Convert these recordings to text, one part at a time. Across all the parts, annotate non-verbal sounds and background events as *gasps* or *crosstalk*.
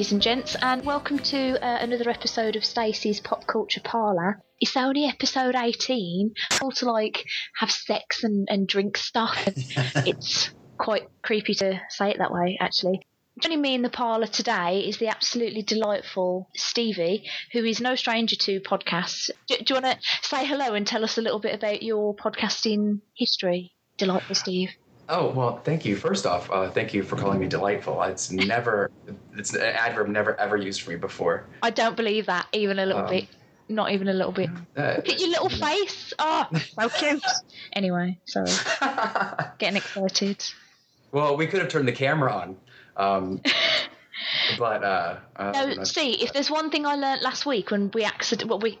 ladies and gents, and welcome to uh, another episode of Stacey's Pop Culture Parlour. It's only episode 18. All to like have sex and, and drink stuff. *laughs* it's quite creepy to say it that way, actually. Joining me in the parlour today is the absolutely delightful Stevie, who is no stranger to podcasts. Do, do you want to say hello and tell us a little bit about your podcasting history? Delightful Steve. Oh well, thank you. First off, uh, thank you for calling me delightful. It's never, it's an adverb never ever used for me before. I don't believe that even a little Um, bit. Not even a little bit. Uh, Look at your little face. Oh, *laughs* so cute. Anyway, sorry. *laughs* Getting excited. well, we could have turned the camera on, um, *laughs* but uh, uh, No, see, if there's one thing I learnt last week when we accident, well, we,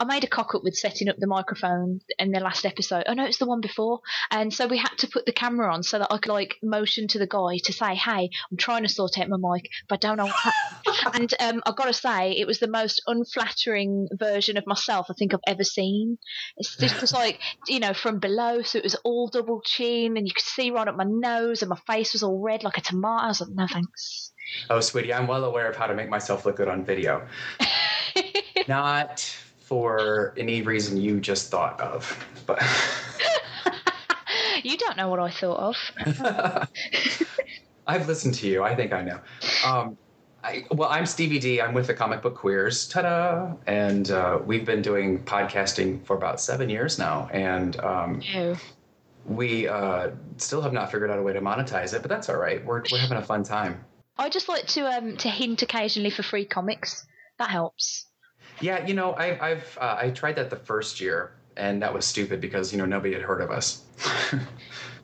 I made a cock up with setting up the microphone in the last episode. Oh no, it's the one before, and so we had to put the camera on so that I could like motion to the guy to say, "Hey, I'm trying to sort out my mic, but I don't know." *laughs* And um, I've got to say, it was the most unflattering version of myself I think I've ever seen. It's *laughs* just, just like you know from below, so it was all double chin, and you could see right up my nose, and my face was all red like a tomato. I was like, "No thanks." Oh, sweetie, I'm well aware of how to make myself look good on video. *laughs* Not for any reason you just thought of, but *laughs* you don't know what I thought of. *laughs* I've listened to you. I think I know. Um, I, well, I'm Stevie D. I'm with the Comic Book Queers. Ta-da! And uh, we've been doing podcasting for about seven years now, and um, we uh, still have not figured out a way to monetize it. But that's all right. We're we're having a fun time. I just like to um to hint occasionally for free comics. That helps. Yeah, you know, I, I've uh, I tried that the first year, and that was stupid because you know nobody had heard of us. *laughs*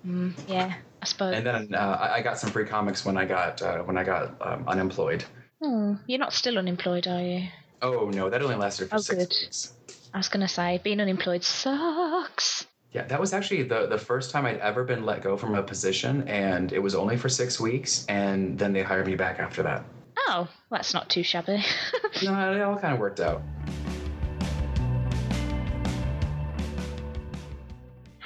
Mm, yeah, I suppose. and then uh, I got some free comics when I got uh, when I got um, unemployed. Hmm, you're not still unemployed, are you? Oh no, that only lasted for Oh, six good. weeks. I was gonna say being unemployed sucks. Yeah, that was actually the, the first time I'd ever been let go from a position, and it was only for six weeks, and then they hired me back after that. Oh, that's not too shabby. *laughs* No, it all kind of worked out.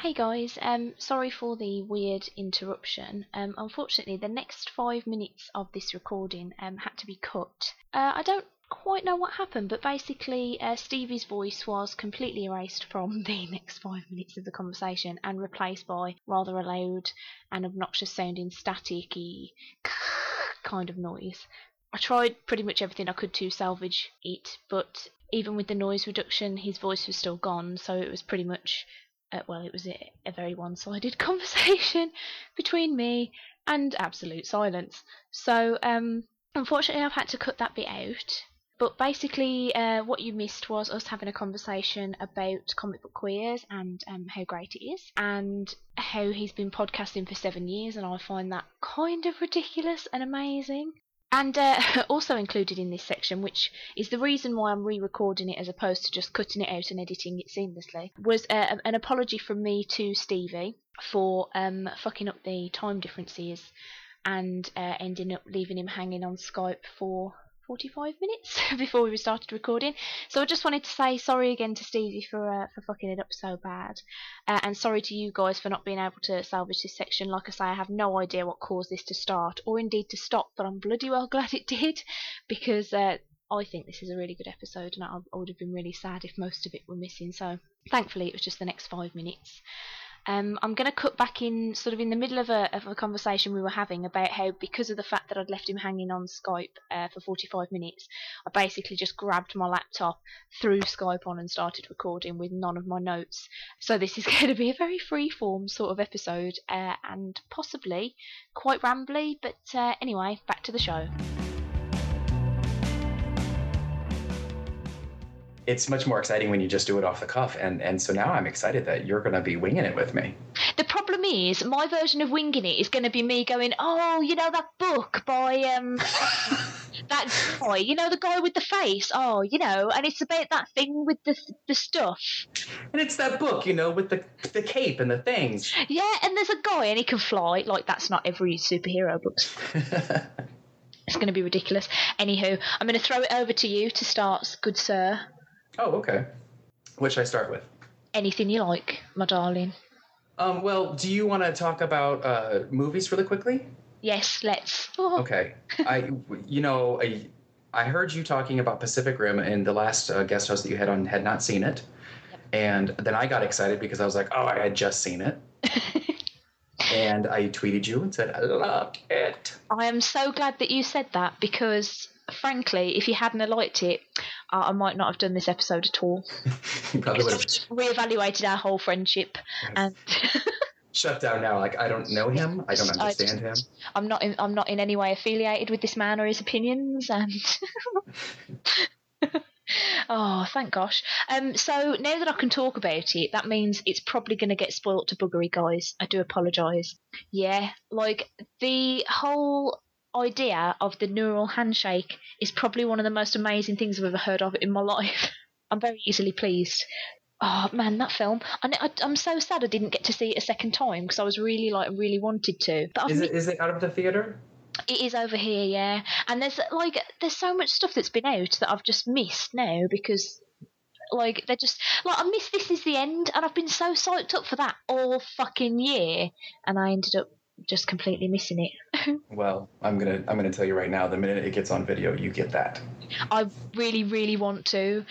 Hey guys, um, sorry for the weird interruption. Um, unfortunately, the next five minutes of this recording um, had to be cut. Uh, I don't quite know what happened, but basically, uh, Stevie's voice was completely erased from *laughs* the next five minutes of the conversation and replaced by rather a loud and obnoxious sounding staticky *laughs* kind of noise. I tried pretty much everything I could to salvage it, but even with the noise reduction, his voice was still gone, so it was pretty much uh, well, it was a, a very one sided *laughs* conversation between me and absolute silence. So, um, unfortunately, I've had to cut that bit out. But basically, uh, what you missed was us having a conversation about comic book queers and um, how great it is, and how he's been podcasting for seven years, and I find that kind of ridiculous and amazing. And uh, *laughs* also included in this section, which is the reason why I'm re recording it as opposed to just cutting it out and editing it seamlessly, was uh, an apology from me to Stevie for um, fucking up the time differences and uh, ending up leaving him hanging on Skype for 45 minutes *laughs* before we started recording. So I just wanted to say sorry again to Stevie for uh, for fucking it up so bad, uh, and sorry to you guys for not being able to salvage this section. Like I say, I have no idea what caused this to start or indeed to stop, but I'm bloody well *laughs* glad it did because uh, I think this is a really good episode, and I, I would have been really sad if most of it were missing. So thankfully, it was just the next five minutes. Um, I'm going to cut back in sort of in the middle of a, of a conversation we were having about how because of the fact that I'd left him hanging on Skype uh, for 45 minutes, I basically just grabbed my laptop, threw Skype on, and started recording with none of my notes. So this is *laughs* going to be a very free form sort of episode uh, and possibly quite rambly. But uh, anyway, back to the show. It's much more exciting when you just do it off the cuff, and and so now I'm excited that you're going to be winging it with me. The problem is, my version of winging it is going to be me going, "Oh, you know that book by um *laughs* that guy, you know the guy with the face. Oh, you know, and it's about that thing with the the stuff. And it's that book, you know, with the the cape and the things. Yeah, and there's a guy and he can fly. Like that's not every superhero book. *laughs* It's going to be ridiculous. Anywho, I'm going to throw it over to you to start, good sir. Oh, okay. What should I start with? Anything you like, my darling. Um, well, do you want to talk about uh, movies really quickly? Yes, let's. Oh, Okay. I, you know, I, I heard you talking about Pacific Rim, and the last uh, guest host that you had on had not seen it. And then I got excited because I was like, oh, I had just seen it. *laughs* and I tweeted you and said, I loved it. I am so glad that you said that because, frankly, if you hadn't liked it, uh, I might not have done this episode at all. You *laughs* probably would have Reevaluated our whole friendship, and *laughs* shut down now. Like, I don't know him. I don't I understand him. I'm not in, I'm not in any way affiliated with this man or his opinions and *laughs* Oh, thank gosh. Um so now that I can talk about it, that means it's probably going to get spoilt to buggery, guys. I do apologize. Yeah, like the whole idea of the neural handshake is probably one of the most amazing things I've ever heard of in my life. *laughs* I'm very easily pleased. Oh man, that film! I, I, I'm so sad I didn't get to see it a second time because I was really like really wanted to. But Is it is it out of the theater? it is over here, yeah. And there's like there's so much stuff that's been out that I've just missed now because like they're just like I missed this is the end and I've been so psyched up for that all fucking year and I ended up just completely missing it. *laughs* Well, I'm gonna I'm gonna tell you right now. The minute it gets on video, you get that. I really, really want to.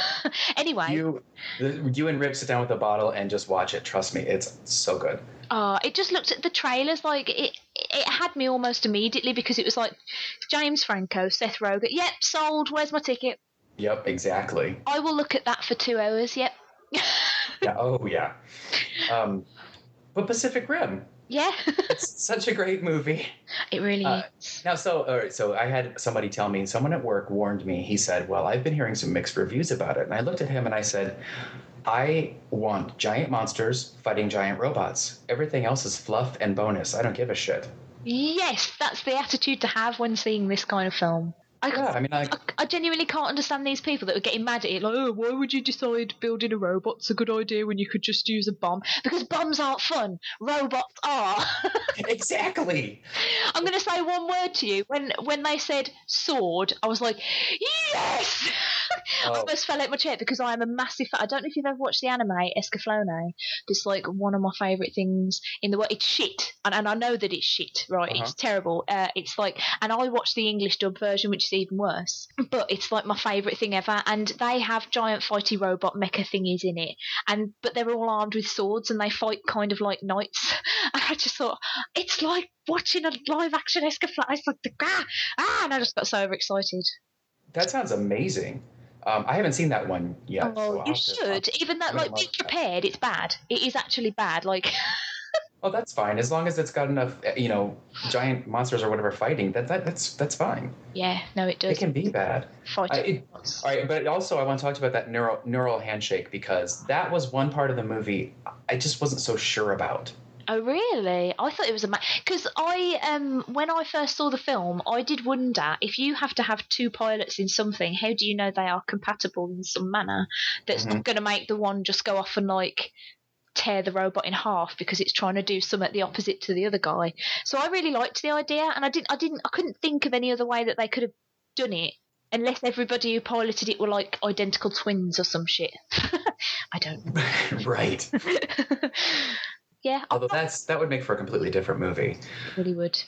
*laughs* anyway, You you and Rip sit down with a bottle and just watch it. Trust me, it's so good. uh, it just looked at the trailers like it. It had me almost immediately because it was like James Franco, Seth Rogen. Yep, sold. Where's my ticket? Yep, exactly. I will look at that for two hours. Yep. Yeah. Oh yeah. Um, but Pacific Rim. Yeah, *laughs* It's such a great movie. it really Uh, is. Now, so all right, so I had somebody tell me, someone at work warned me. He said, "Well, I've been hearing some mixed reviews about it." And I looked at him and I said, "I want giant monsters fighting giant robots. Everything else is fluff and bonus. I don't give a shit." Yes, that's the attitude to have when seeing this kind of film. I, Yeah, I mean, like, I, I genuinely can't understand these people that were getting mad at it, like, oh, why would you decide building a robot's a good idea when you could just use a bomb? Because bombs aren't fun. Robots are. *laughs* exactly. I'm going to say one word to you. When when they said sword, I was like, yes! I Oh. almost fell out my chair because I am a massive fan. I don't know if you've ever watched the anime Escaflowne. It's like one of my favourite things in the world. It's shit, and, and I know that it's shit, right? Uh-huh. It's terrible. Uh, it's like, and I watched the English dub version, which is even worse. But it's like my favourite thing ever. And they have giant fighty robot mecha thingies in it, and but they're all armed with swords and they fight kind of like knights. *laughs* And I just thought it's like watching a live action Escaflowne. It's like the ah, ah, and I just got so overexcited. That sounds amazing. Um, I haven't seen that one yet. Oh, I'll you should. Even that, I'm like, be watch that. prepared. It's bad. It is actually bad. Like, *laughs* Oh, that's fine. As long as it's got enough, uh, you know, giant monsters or whatever fighting. That, that that's that's fine. yeah, no, it does. It can be bad. it- All right, but also I want to talk to you about that neural neural handshake because that was one part of the movie I just wasn't so sure about. Oh, really? I thought it was a because I um when I first saw the film, I did wonder if you have to have two pilots in something, how do you know they are compatible in some manner that's Mhm. not going to make the one just go off and like tear the robot in half because it's trying to do something the opposite to the other guy. So I really liked the idea, and I didn't, I didn't, I couldn't think of any other way that they could have done it unless everybody who piloted it were like identical twins or some shit. *laughs* I don't know. *laughs* right. *laughs* yeah, Although that's that would make for a completely different movie. really would.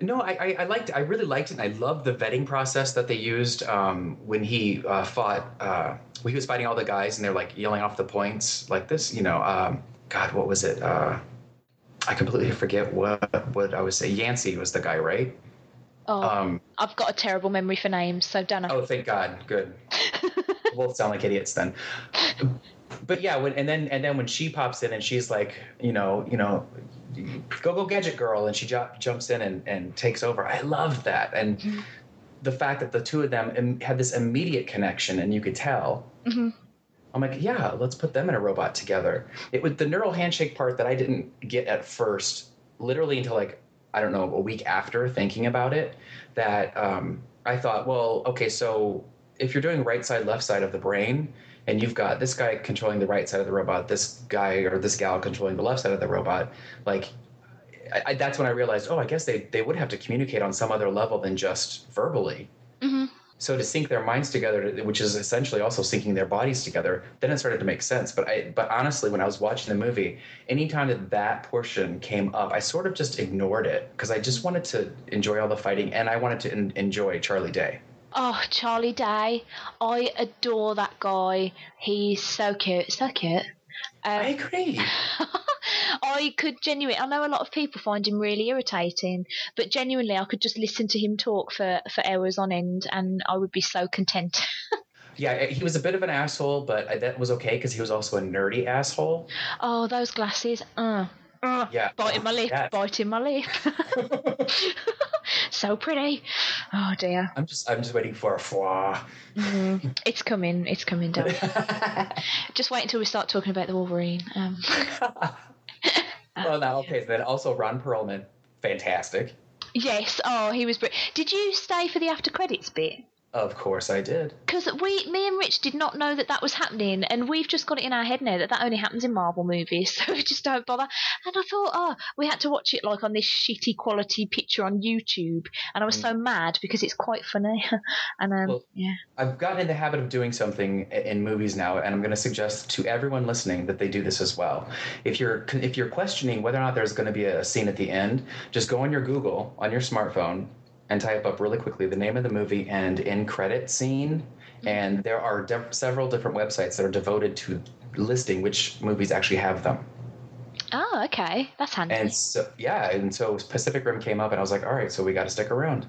No, I, I, I liked. I really liked it. and I loved the vetting process that they used um, when he uh, fought. Uh, when he was fighting all the guys, and they're like yelling off the points like this. You know, um, God, what was it? Uh, I completely forget what what I was saying. Yancy was the guy, right? Oh, Um, I've got a terrible memory for names, so know. oh, thank God. Good. *laughs* We'll sound like idiots then. But yeah, when, and then and then when she pops in and she's like, you know, you know, go go gadget girl, and she ju- jumps in and, and takes over. I love that, and the fact that the two of them im- had this immediate connection, and you could tell. Mhm. I'm like, yeah, let's put them in a robot together. It was the neural handshake part that I didn't get at first, literally until like I don't know a week after thinking about it. That um, I thought, well, okay, so if you're doing right side, left side of the brain, and you've got this guy controlling the right side of the robot, this guy or this gal controlling the left side of the robot, like I, I, that's when I realized, oh, I guess they they would have to communicate on some other level than just verbally. hmm So to sync their minds together, which is essentially also syncing their bodies together, then it started to make sense. But I, but honestly, when I was watching the movie, anytime that that portion came up, I sort of just ignored it because I just wanted to enjoy all the fighting and I wanted to en- enjoy Charlie Day. Oh, Charlie Day, I adore that guy. He's so cute, so cute. I Um, agree. *laughs* I could genuinely. I know a lot of people find him really irritating, but genuinely, I could just listen to him talk for for hours on end, and I would be so content. *laughs* Yeah, he was a bit of an asshole, but that was okay because he was also a nerdy asshole. Oh, those glasses. Uh, uh, Yeah. biting my lip, Yeah. biting my lip. *laughs* so pretty. Oh dear. I'm just I'm just waiting for a foie. Mm, it's coming. It's coming down. *laughs* just wait until we start talking about the Wolverine. Um, *laughs* well, now okay. Then also Ron Perlman, fantastic. yes. Oh, he was. Br- Did you stay for the after credits bit? Of course I did. Because we, me and Rich did not know that that was happening, and we've just got it in our head now that that only happens in Marvel movies, *laughs* so we just don't bother. And I thought, oh, we had to watch it like on this shitty quality picture on YouTube, and I was so mad because it's quite funny. *laughs* and um, Well- yeah, I've gotten in the habit of doing something in movies now, and I'm going to suggest to everyone listening that they do this as well. If you're if you're questioning whether or not there's going to be a scene at the end, just go on your Google on your smartphone and type up really quickly the name of the movie and in credit scene. Mm-hmm. And there are de- several different websites that are devoted to listing which movies actually have them. oh, okay, that's handy. And so yeah, and so Pacific Rim came up, and I was like, all right, so we got to stick around.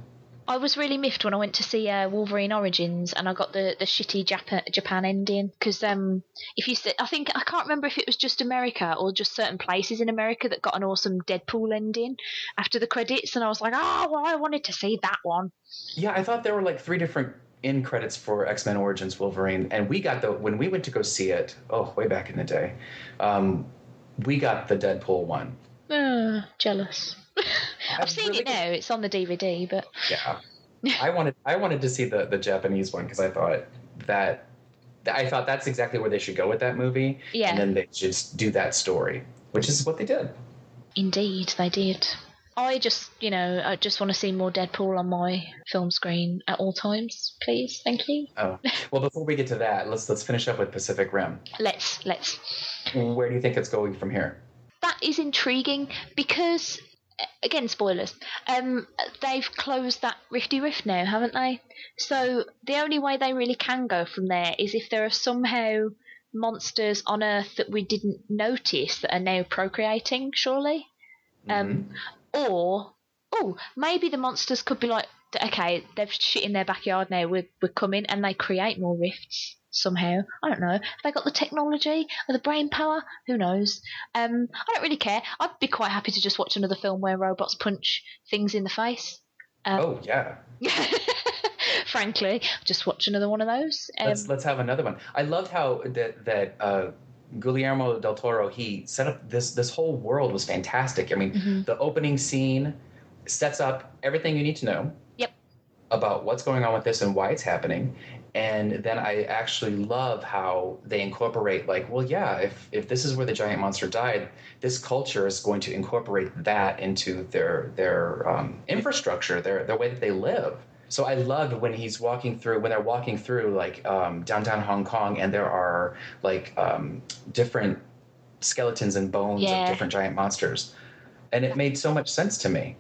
I was really miffed when I went to see uh, Wolverine Origins and I got the, the shitty Japan, Japan ending because um if you s- I think I can't remember if it was just America or just certain places in America that got an awesome Deadpool ending after the credits and I was like oh well I wanted to see that one Yeah, I thought there were like three different end credits for X Men Origins Wolverine, and we got the when we went to go see it. Oh, way back in the day, um, we got the Deadpool one. uh, jealous I've seen really it now it's on the DVD but Yeah, I wanted I wanted to see the the Japanese one because I thought that. I thought that's exactly where they should go with that movie, Yeah. and then they just do that story, which is what they did. indeed they did I just you know I just want to see more Deadpool on my film screen at all times please thank you Oh, well, before we get to that, let's let's finish up with Pacific Rim. let's let's Where do you think it's going from here? that is intriguing because again spoilers. Um they've closed that rifty rift now haven't they? So the only way they really can go from there is if there are somehow monsters on earth that we didn't notice that are now procreating surely? Um or oh maybe the monsters could be like okay they've shit in their backyard now we're, we're coming and they create more rifts somehow i don't know have they got the technology or the brain power who knows um i don't really care i'd be quite happy to just watch another film where robots punch things in the face um, oh yeah, *laughs* frankly just watch another one of those um, let's let's have another one. I loved how that that uh, Guillermo del Toro he set up this this whole world was fantastic. I mean, Mhm. the opening scene sets up everything you need to know. About what's going on with this and why it's happening. And then I actually love how they incorporate, like, well, yeah, if if this is where the giant monster died, this culture is going to incorporate that into their their um, infrastructure, their their way that they live. So I loved when he's walking through when they're walking through like um, downtown Hong Kong, and there are like um, different skeletons and bones Yeah. of different giant monsters, and it made so much sense to me.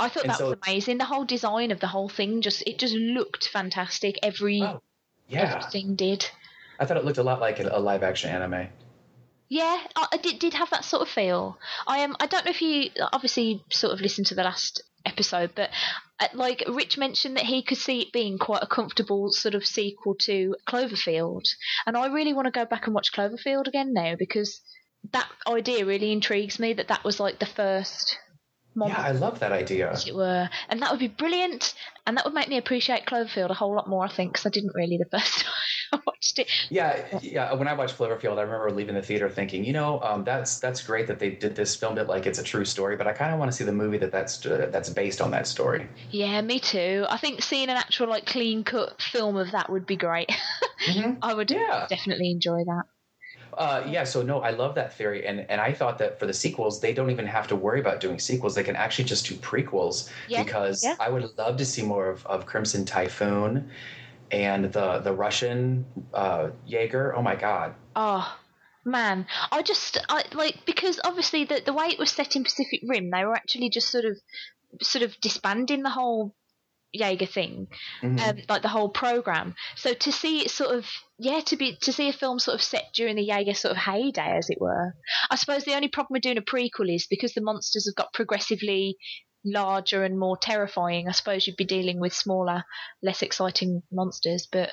I thought And that was amazing. The whole design of the whole thing just it just looked fantastic. Every Oh, Yeah, everything did. I thought it looked a lot like a, live action anime. Yeah, I, I did did have that sort of feel. I am. I don't know if you obviously sort of listened to the last episode, but uh, like Rich mentioned that he could see it being quite a comfortable sort of sequel to Cloverfield, and I really want to go back and watch Cloverfield again now because that idea really intrigues me. That that was like the first. Yeah, I love that idea. as it were, and that would be brilliant, and that would make me appreciate Cloverfield a whole lot more. I think because I didn't really the *laughs* first time I watched it. Yeah, yeah. When I watched Cloverfield, I remember leaving the theater thinking, you know, um, that's that's great that they did this, filmed it like it's a true story, but I kind of want to see the movie that that's uh, that's based on that story. Yeah, me too. I think seeing an actual like clean cut film of that would be great. *laughs* Mhm. I would Yeah. definitely enjoy that. Uh, yeah, so no, I love that theory, and and I thought that for the sequels, they don't even have to worry about doing sequels; they can actually just do prequels. Yeah, because yeah. I would love to see more of, of Crimson Typhoon, and the the Russian uh, Jaeger. Oh my God! Oh man, I just I like because obviously the the way it was set in Pacific Rim, they were actually just sort of sort of disbanding the whole Jaeger thing, Mhm. um, like the whole program. So to see it sort of yeah, to be to see a film sort of set during the Jaeger sort of heyday, as it were. I suppose the only problem with doing a prequel is because the monsters have got progressively larger and more terrifying. I suppose you'd be dealing with smaller, less exciting monsters, but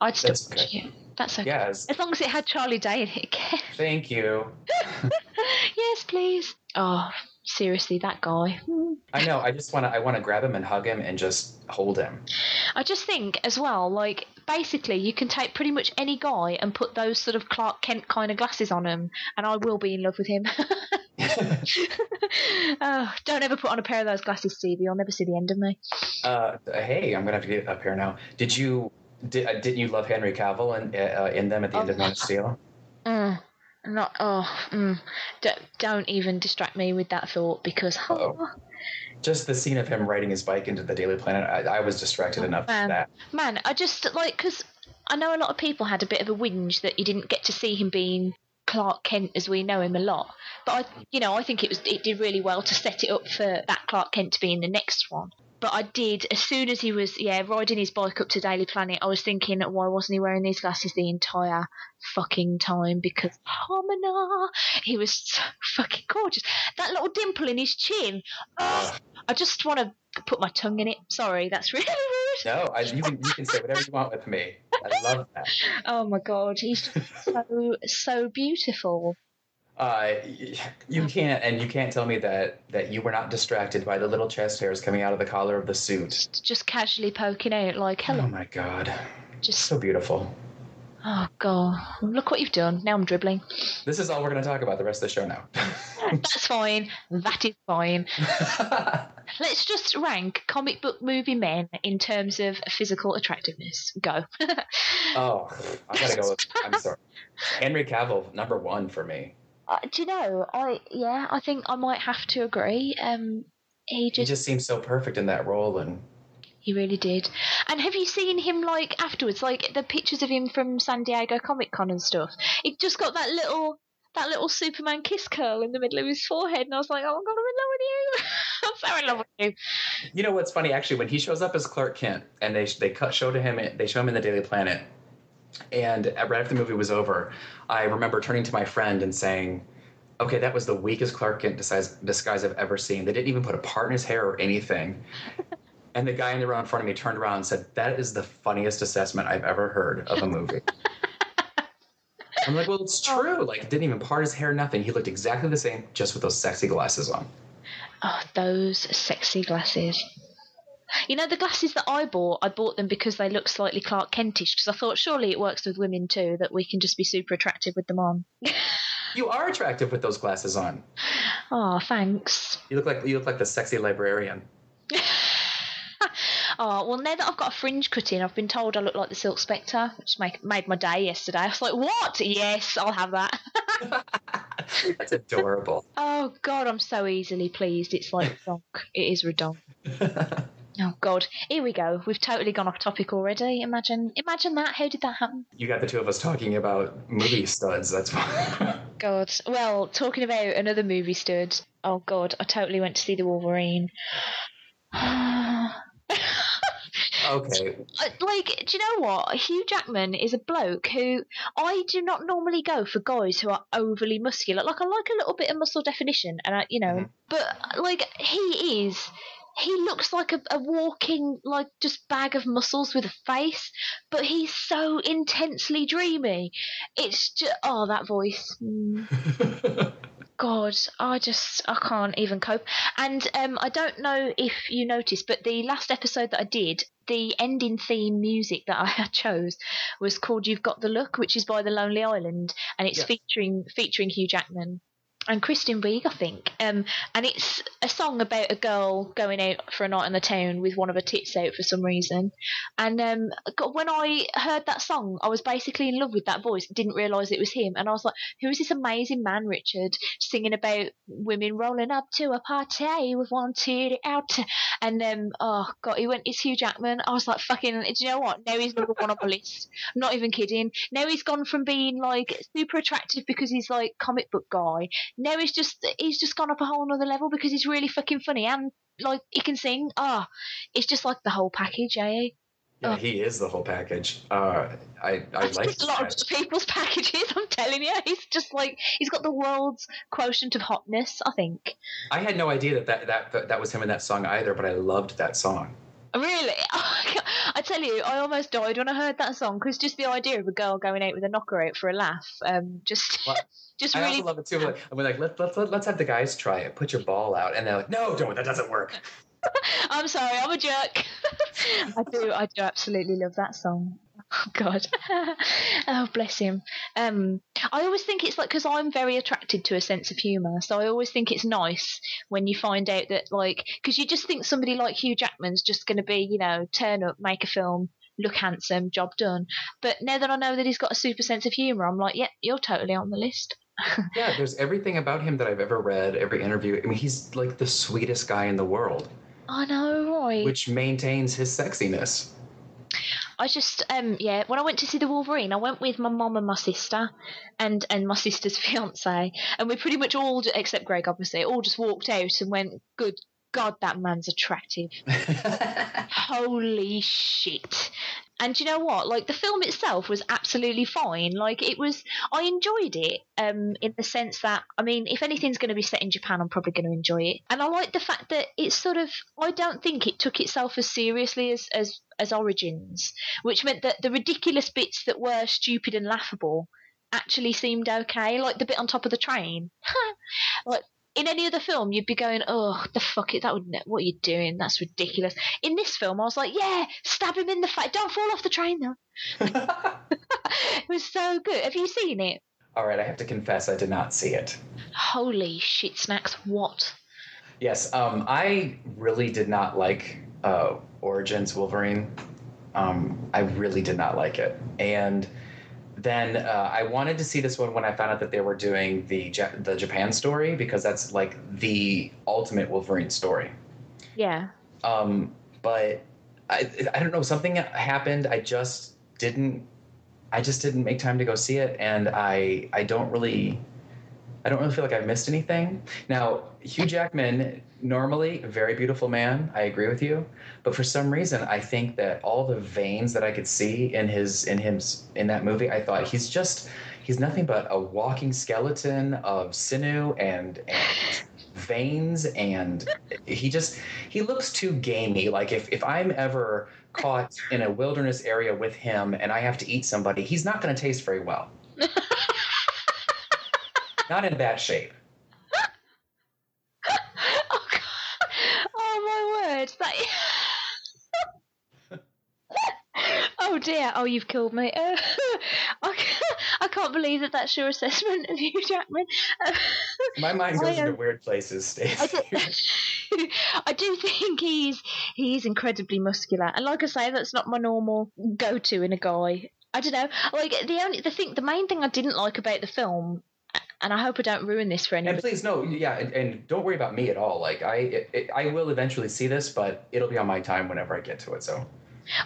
I'd still That's watch okay. it. That's okay. yes, As long as it had Charlie Day in it again. thank you. *laughs* yes, please. Oh, seriously, that guy. I know. I just want to. I want to grab him and hug him and just hold him. I just think as well, like basically, you can take pretty much any guy and put those sort of Clark Kent kind of glasses on him, and I will be in love with him. *laughs* oh, don't ever put on a pair of those glasses, Stevie. You'll never see the end of me. uh, hey, I'm gonna have to get up here now. Did you? Did, uh, didn't you love Henry Cavill and uh, in them at the end of Oh. Man of Steel? Mm, not oh, mm, don't, don't even distract me with that thought because Uh-oh. Just the scene of him riding his bike into the Daily Planet. I, I was distracted enough man. that. Man, I just like because I know a lot of people had a bit of a whinge that you didn't get to see him being Clark Kent as we know him a lot. But I, you know, I think it was it did really well to set it up for that Clark Kent to be in the next one. But I did as soon as he was yeah riding his bike up to Daily Planet, I was thinking why wasn't he wearing these glasses the entire fucking time? Because Homina, he was so fucking gorgeous. That little dimple in his chin. Oh, I just want to put my tongue in it. Sorry, that's really rude. No, I, you can you can say whatever you want with me. I love that. Oh my god, he's just so so beautiful. Uh, you can't, and you can't tell me that that you were not distracted by the little chest hairs coming out of the collar of the suit. Just casually poking out like, hello. Oh my god, Just so beautiful. oh god, look what you've done. Now I'm dribbling. This is all we're going to talk about the rest of the show now. That's fine. That is fine. *laughs* Let's just rank comic book movie men in terms of physical attractiveness. Go. oh, I gotta go. *laughs* With, I'm sorry. Henry Cavill, number one for me. Uh, do you know? I yeah, I think I might have to agree. Um, he He just just seems so perfect in that role, and He really did. And have you seen him like afterwards, like the pictures of him from San Diego Comic Con and stuff? He just got that little that little Superman kiss curl in the middle of his forehead, and I was like, oh my god, I'm in love with you. *laughs* I'm so in love with you. you know what's funny? Actually, when he shows up as Clark Kent, and they they cut show to him, they show him in the Daily Planet, and right after the movie was over, I remember turning to my friend and saying. Okay, that was the weakest Clark Kent disguise, disguise I've ever seen. They didn't even put a part in his hair or anything. *laughs* And the guy in the row in front of me turned around and said, That is the funniest assessment I've ever heard of a movie. *laughs* I'm like, Well, it's oh. true. Like, didn't even part his hair, nothing. He looked exactly the same, just with those sexy glasses on. Oh, those sexy glasses. You know the glasses that I bought. I bought them because they look slightly Clark Kentish. Because I thought surely it works with women too that we can just be super attractive with them on. *laughs* You are attractive with those glasses on. Oh, thanks. You look like you look like the sexy librarian. *laughs* Oh well, now that I've got a fringe cut in, I've been told I look like the Silk Spectre, which make, made my day yesterday. I was like, "What? Yes, I'll have that." *laughs* That's adorable. oh God, I'm so easily pleased. It's like. It is redonk. Oh God, here we go. We've totally gone off topic already. Imagine, imagine that. How did that happen? You got the two of us talking about movie studs. That's why. *laughs* God. Well, talking about another movie stud. Oh God, I totally went to see the Wolverine. *sighs* okay. Uh, like, do you know what? Hugh Jackman is a bloke who I do not normally go for guys who are overly muscular. Like, I like a little bit of muscle definition, and I, you know, Mhm. but like he is. He looks like a, a walking, like just bag of muscles with a face, but he's so intensely dreamy. It's just oh that voice. Mm. *laughs* God, I just I can't even cope. And um, I don't know if you noticed, but the last episode that I did, the ending theme music that I *laughs* chose was called "You've Got the Look," which is by the Lonely Island, and it's Yes. featuring featuring Hugh Jackman and Kristen Wiig, I think. Um, and it's a song about a girl going out for a night in the town with one of her tits out for some reason. And um, when I heard that song, I was basically in love with that voice. Didn't realise it was him, and I was like, "Who is this amazing man, Richard, singing about women rolling up to a party with one titty out?" And um, oh god, he went, "It's Hugh Jackman." I was like, "Fucking," do you know what? Now he's number one on my list. I'm not even kidding. Now he's gone from being like super attractive because he's like comic book guy. Now he's just he's just gone up a whole nother level because he's really fucking funny and like he can sing. Ah, it's just like the whole package, eh? Yeah, he is the whole package. Uh, I I That's like just a lot of people's *laughs* packages. I'm telling you, he's just like he's got the world's quotient of hotness. I think. I had no idea that that, that that that was him in that song either, but I loved that song. Really, *laughs* I tell you, I almost died when I heard that song because just the idea of a girl going out with a knocker out for a laugh, um, just *laughs* Well, just I really. also love it too. Like, I'm like, let's let, let, let's have the guys try it. Put your ball out, and they're like, no, don't. That doesn't work. *laughs* I'm sorry, I'm a jerk. *laughs* I do, I do absolutely love that song. Oh God, oh bless him. Um, I always think it's like because I'm very attracted to a sense of humour, so I always think it's nice when you find out that like because you just think somebody like Hugh Jackman's just going to be you know turn up, make a film, look handsome, job done. But now that I know that he's got a super sense of humour, I'm like, yep, you're totally on the list. *laughs* Yeah, there's everything about him that I've ever read, every interview. I mean, he's like the sweetest guy in the world, I know, right? which maintains his sexiness. I just um yeah, when I went to see the Wolverine, I went with my mum and my sister, and and my *laughs* sister's fiance, and we pretty much all, except Greg, obviously, all just walked out and went, "Good God, that man's attractive! *laughs* Holy shit!" And you know what? Like the film itself was absolutely fine. Like it was, I enjoyed it. Um, in the sense that, I mean, if anything's going to be set in Japan, I'm probably going to enjoy it. And I like the fact that it's sort of, I don't think it took itself as seriously as as as Origins, which meant that the ridiculous bits that were stupid and laughable actually seemed okay. Like the bit on top of the train. *laughs* like in any other film, you'd be going, "Oh, the fuck it! That would ne- what are you doing? That's ridiculous." In this film, I was like, "Yeah, stab him in the face! Don't fall off the train, though." *laughs* *laughs* it was so good. Have you seen it? All right, I have to confess, I did not see it. Holy shit, snacks! What? Yes, um, I really did not like uh, Origins Wolverine. Um, I really did not like it, and then uh, I wanted to see this one when I found out that they were doing the ja- the Japan story because that's like the ultimate Wolverine story. Yeah. Um, but I I don't know something happened. I just didn't I just didn't make time to go see it, and I I don't really I don't really feel like I've missed anything. Now Hugh Jackman normally a very beautiful man. I agree with you, but for some reason I think that all the veins that I could see in his in him in that movie, I thought he's just he's nothing but a walking skeleton of sinew and and veins and he just he looks too gamey like if, if i'm ever caught in a wilderness area with him and i have to eat somebody he's not going to taste very well *laughs* not in bad shape *laughs* oh, God. oh my word! That. *laughs* oh dear! Oh, you've killed me. Uh, *laughs* I, can't, I can't believe that that's your assessment of Hugh Jackman. Uh, my mind I, goes into um, weird places I Stacey. I do think he's he's incredibly muscular, and like I say, that's not my normal go-to in a guy. I don't know. Like the only the thing, the main thing I didn't like about the film, and I hope I don't ruin this for anyone. And please, no, yeah, and, and don't worry about me at all. Like I, it, it- I will eventually see this, but it'll be on my time whenever I get to it. So,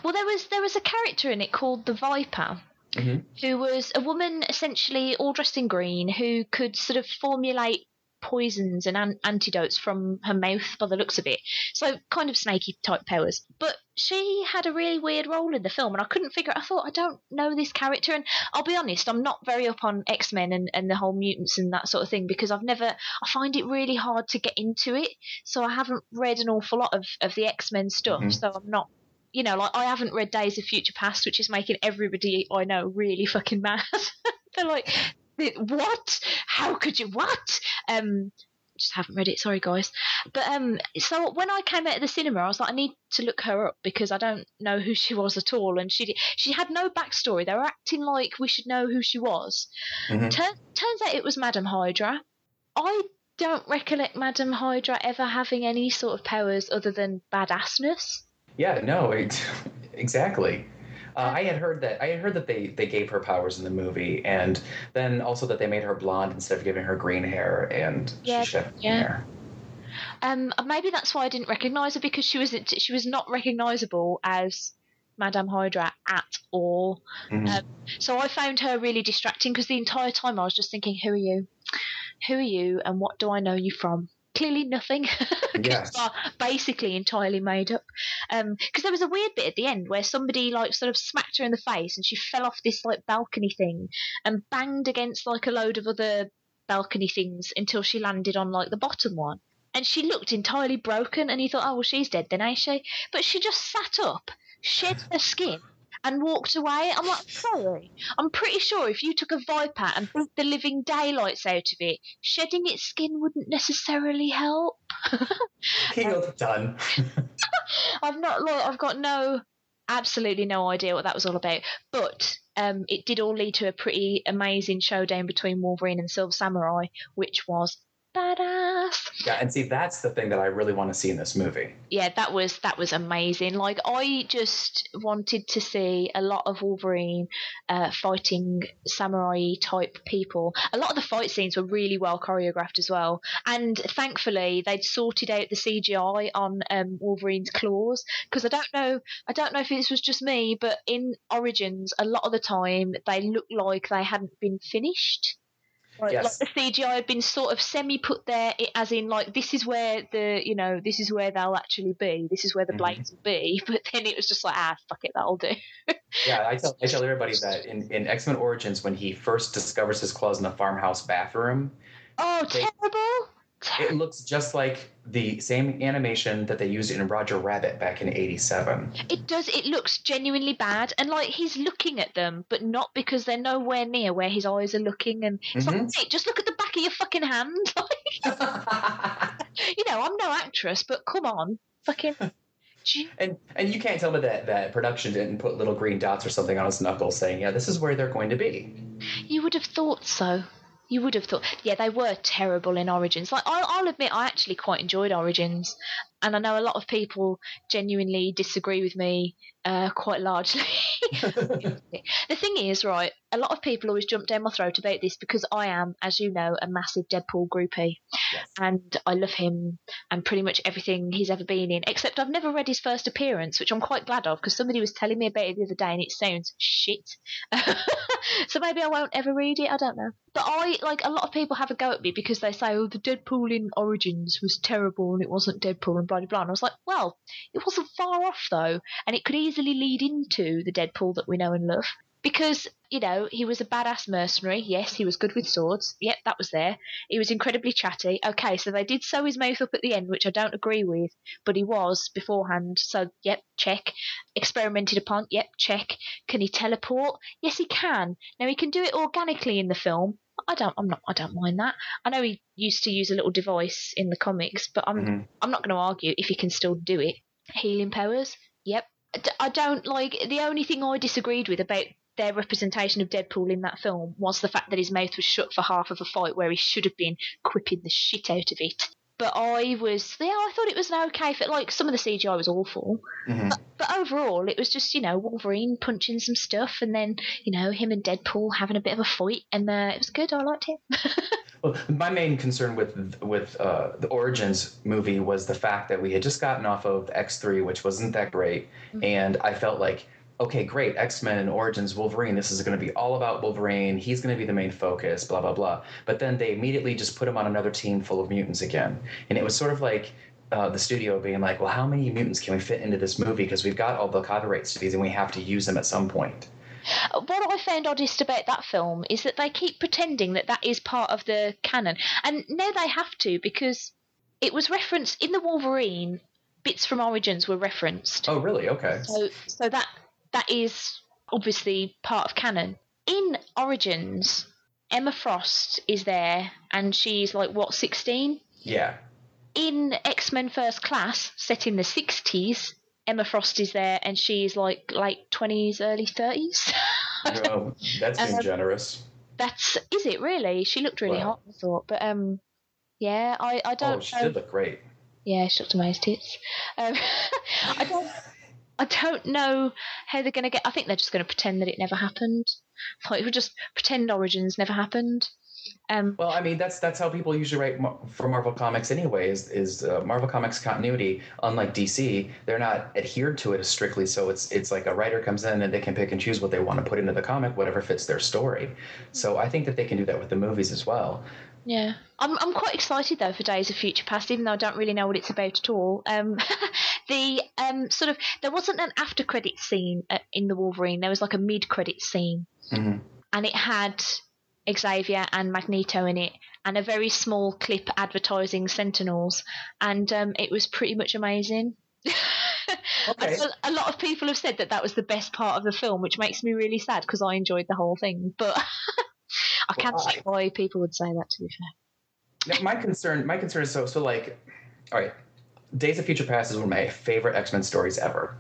Well, there was there was a character in it called the Viper, Mhm. who was a woman essentially all dressed in green who could sort of formulate poisons and an- antidotes from her mouth by the looks of it. So kind of snaky type powers. But she had a really weird role in the film, and I couldn't figure. it. I thought I don't know this character, and I'll be honest, I'm not very up on X Men and, and the whole mutants and that sort of thing because I've never. I find it really hard to get into it, so I haven't read an awful lot of of the X Men stuff. Mhm. So I'm not you know, like I haven't read Days of Future Past, which is making everybody I know really fucking mad. *laughs* They're like, what? How could you? What? Um, just haven't read it. Sorry, guys. But um, so when I came out of the cinema, I was like, I need to look her up because I don't know who she was at all, and she she had no backstory. They were acting like we should know who she was. Mhm. Turn, turns out it was Madame Hydra. I don't recollect Madame Hydra ever having any sort of powers other than badassness. yeah, no, it, *laughs* exactly. Uh, I had heard that I had heard that they they gave her powers in the movie, and then also that they made her blonde instead of giving her green hair, and Yeah, she should have green yeah. hair. Um, maybe that's why I didn't recognise her because she was she was not recognisable as Madame Hydra at all. Mhm. Um, so I found her really distracting because the entire time I was just thinking, "Who are you? Who are you? And what do I know you from?" Clearly nothing. *laughs* Yes. are basically entirely made up. Um, because there was a weird bit at the end where somebody like sort of smacked her in the face and she fell off this like balcony thing and banged against like a load of other balcony things until she landed on like the bottom one. And she looked entirely broken, and he thought, oh, well, she's dead then, ain't she? But she just sat up, shed her skin, and walked away. I'm like, sorry. I'm pretty sure if you took a viper and beat the living daylights out of it, shedding its skin wouldn't necessarily help. *laughs* Healed, done. *laughs* I've not, like, I've got no, absolutely no idea what that was all about. But um, it did all lead to a pretty amazing showdown between Wolverine and Silver Samurai, which was badass. Yeah, and see, that's the thing that I really want to see in this movie. yeah, that was that was amazing. Like I just wanted to see a lot of Wolverine uh, fighting samurai type people. A lot of the fight scenes were really well choreographed as well, and thankfully they'd sorted out the CGI on um, Wolverine's claws because I don't know I don't know if this was just me, but in Origins a lot of the time they looked like they hadn't been finished. Like, Yes. like the CGI had been sort of semi put there, as in like this is where the you know this is where they'll actually be, this is where the blades will be. *laughs* But then it was just like ah fuck it, that'll do. *laughs* Yeah, I tell I tell everybody that in, in X Men Origins, when he first discovers his claws in the farmhouse bathroom, Oh, They- terrible! It looks just like the same animation that they used in Roger Rabbit back in '87. It does. It looks genuinely bad, and like he's looking at them, but not because they're nowhere near where his eyes are looking. And it's like, Mhm. "Mate, just look at the back of your fucking hand. *laughs* *laughs* you know, I'm no actress, but come on, fucking. *laughs* And and you can't tell me that that production didn't put little green dots or something on his knuckles saying, "Yeah, this is where they're going to be." You would have thought so. You would have thought, yeah, they were terrible in Origins. Like, I'll, I'll admit, I actually quite enjoyed Origins, and I know a lot of people genuinely disagree with me uh, quite largely. *laughs* the thing is, right, a lot of people always jump down my throat about this because I am, as you know, a massive Deadpool groupie, Yes. and I love him and pretty much everything he's ever been in. Except I've never read his first appearance, which I'm quite glad of because somebody was telling me about it the other day, and it sounds shit. *laughs* so maybe I won't ever read it. I don't know. But I like a lot of people have a go at me because they say, "Oh, the Deadpool in Origins was terrible and it wasn't Deadpool and blah blah blah." And I was like, "Well, it wasn't far off though, and it could easily lead into the Deadpool that we know and love." Because, you know, he was a badass mercenary. Yes, he was good with swords. Yep, that was there. He was incredibly chatty. Okay, so they did sew his mouth up at the end, which I don't agree with, but he was beforehand. So, yep, check. Experimented upon. Yep, check. Can he teleport? Yes, he can. Now he can do it organically in the film. I don't. I'm not. I don't mind that. I know he used to use a little device in the comics, but I'm. Mhm. I'm not going to argue if he can still do it. Healing powers. Yep. I don't like. The only thing I disagreed with about their representation of Deadpool in that film was the fact that his mouth was shut for half of a fight where he should have been quipping the shit out of it. but I was yeah, I thought it was an okay fit. Like some of the CGI was awful, Mhm. but, but overall it was just you know Wolverine punching some stuff, and then you know him and Deadpool having a bit of a fight, and uh, it was good. I liked it. *laughs* Well, my main concern with with uh, the Origins movie was the fact that we had just gotten off of X three, which wasn't that great, and I felt like, okay, great, X Men Origins Wolverine. This is going to be all about Wolverine. He's going to be the main focus. Blah blah blah. But then they immediately just put him on another team full of mutants again, and it was sort of like. Uh, the studio being like, well, how many mutants can we fit into this movie? Because we've got all the copyrights to these, and we have to use them at some point. Uh, What I found oddest about that film is that they keep pretending that that is part of the canon, and now they have to because it was referenced in the Wolverine. Bits from Origins were referenced. Oh, really? Okay. So, so that that is obviously part of canon. In Origins, Emma Frost is there, and she's like what sixteen. Yeah. In X Men First Class, set in the sixties, Emma Frost is there, and she's like late twenties, early thirties. *laughs* Oh, that seems Um, generous. That's is it really? She looked really Wow. hot, I thought, but um, yeah, I I don't Oh, she know. did look great. Yeah, she looked amazing tits. Um, *laughs* I don't. I don't know how they're going to get. I think they're just going to pretend that it never happened. Like we'll just pretend Origins never happened. Um, Well, I mean, that's that's how people usually write mar- for Marvel Comics anyway. Is, is uh, Marvel Comics continuity? Unlike DC, they're not adhered to it as strictly. So it's it's like a writer comes in and they can pick and choose what they want to put into the comic, whatever fits their story. So I think that they can do that with the movies as well. yeah, I'm I'm quite excited though for Days of Future Past, even though I don't really know what it's about at all. Um, *laughs* the um sort of there wasn't an after credit scene uh, in the Wolverine. There was like a mid credit scene. Mhm. and it had Xavier and Magneto in it, and a very small clip advertising Sentinels, and um, it was pretty much amazing. *laughs* Okay. A, lot of people have said that that was the best part of the film, which makes me really sad because I enjoyed the whole thing. But *laughs* I can't Well, see why people would say that. To be fair, my concern, my concern is so so like, all right, Days of Future Past is one of my favorite X Men stories ever,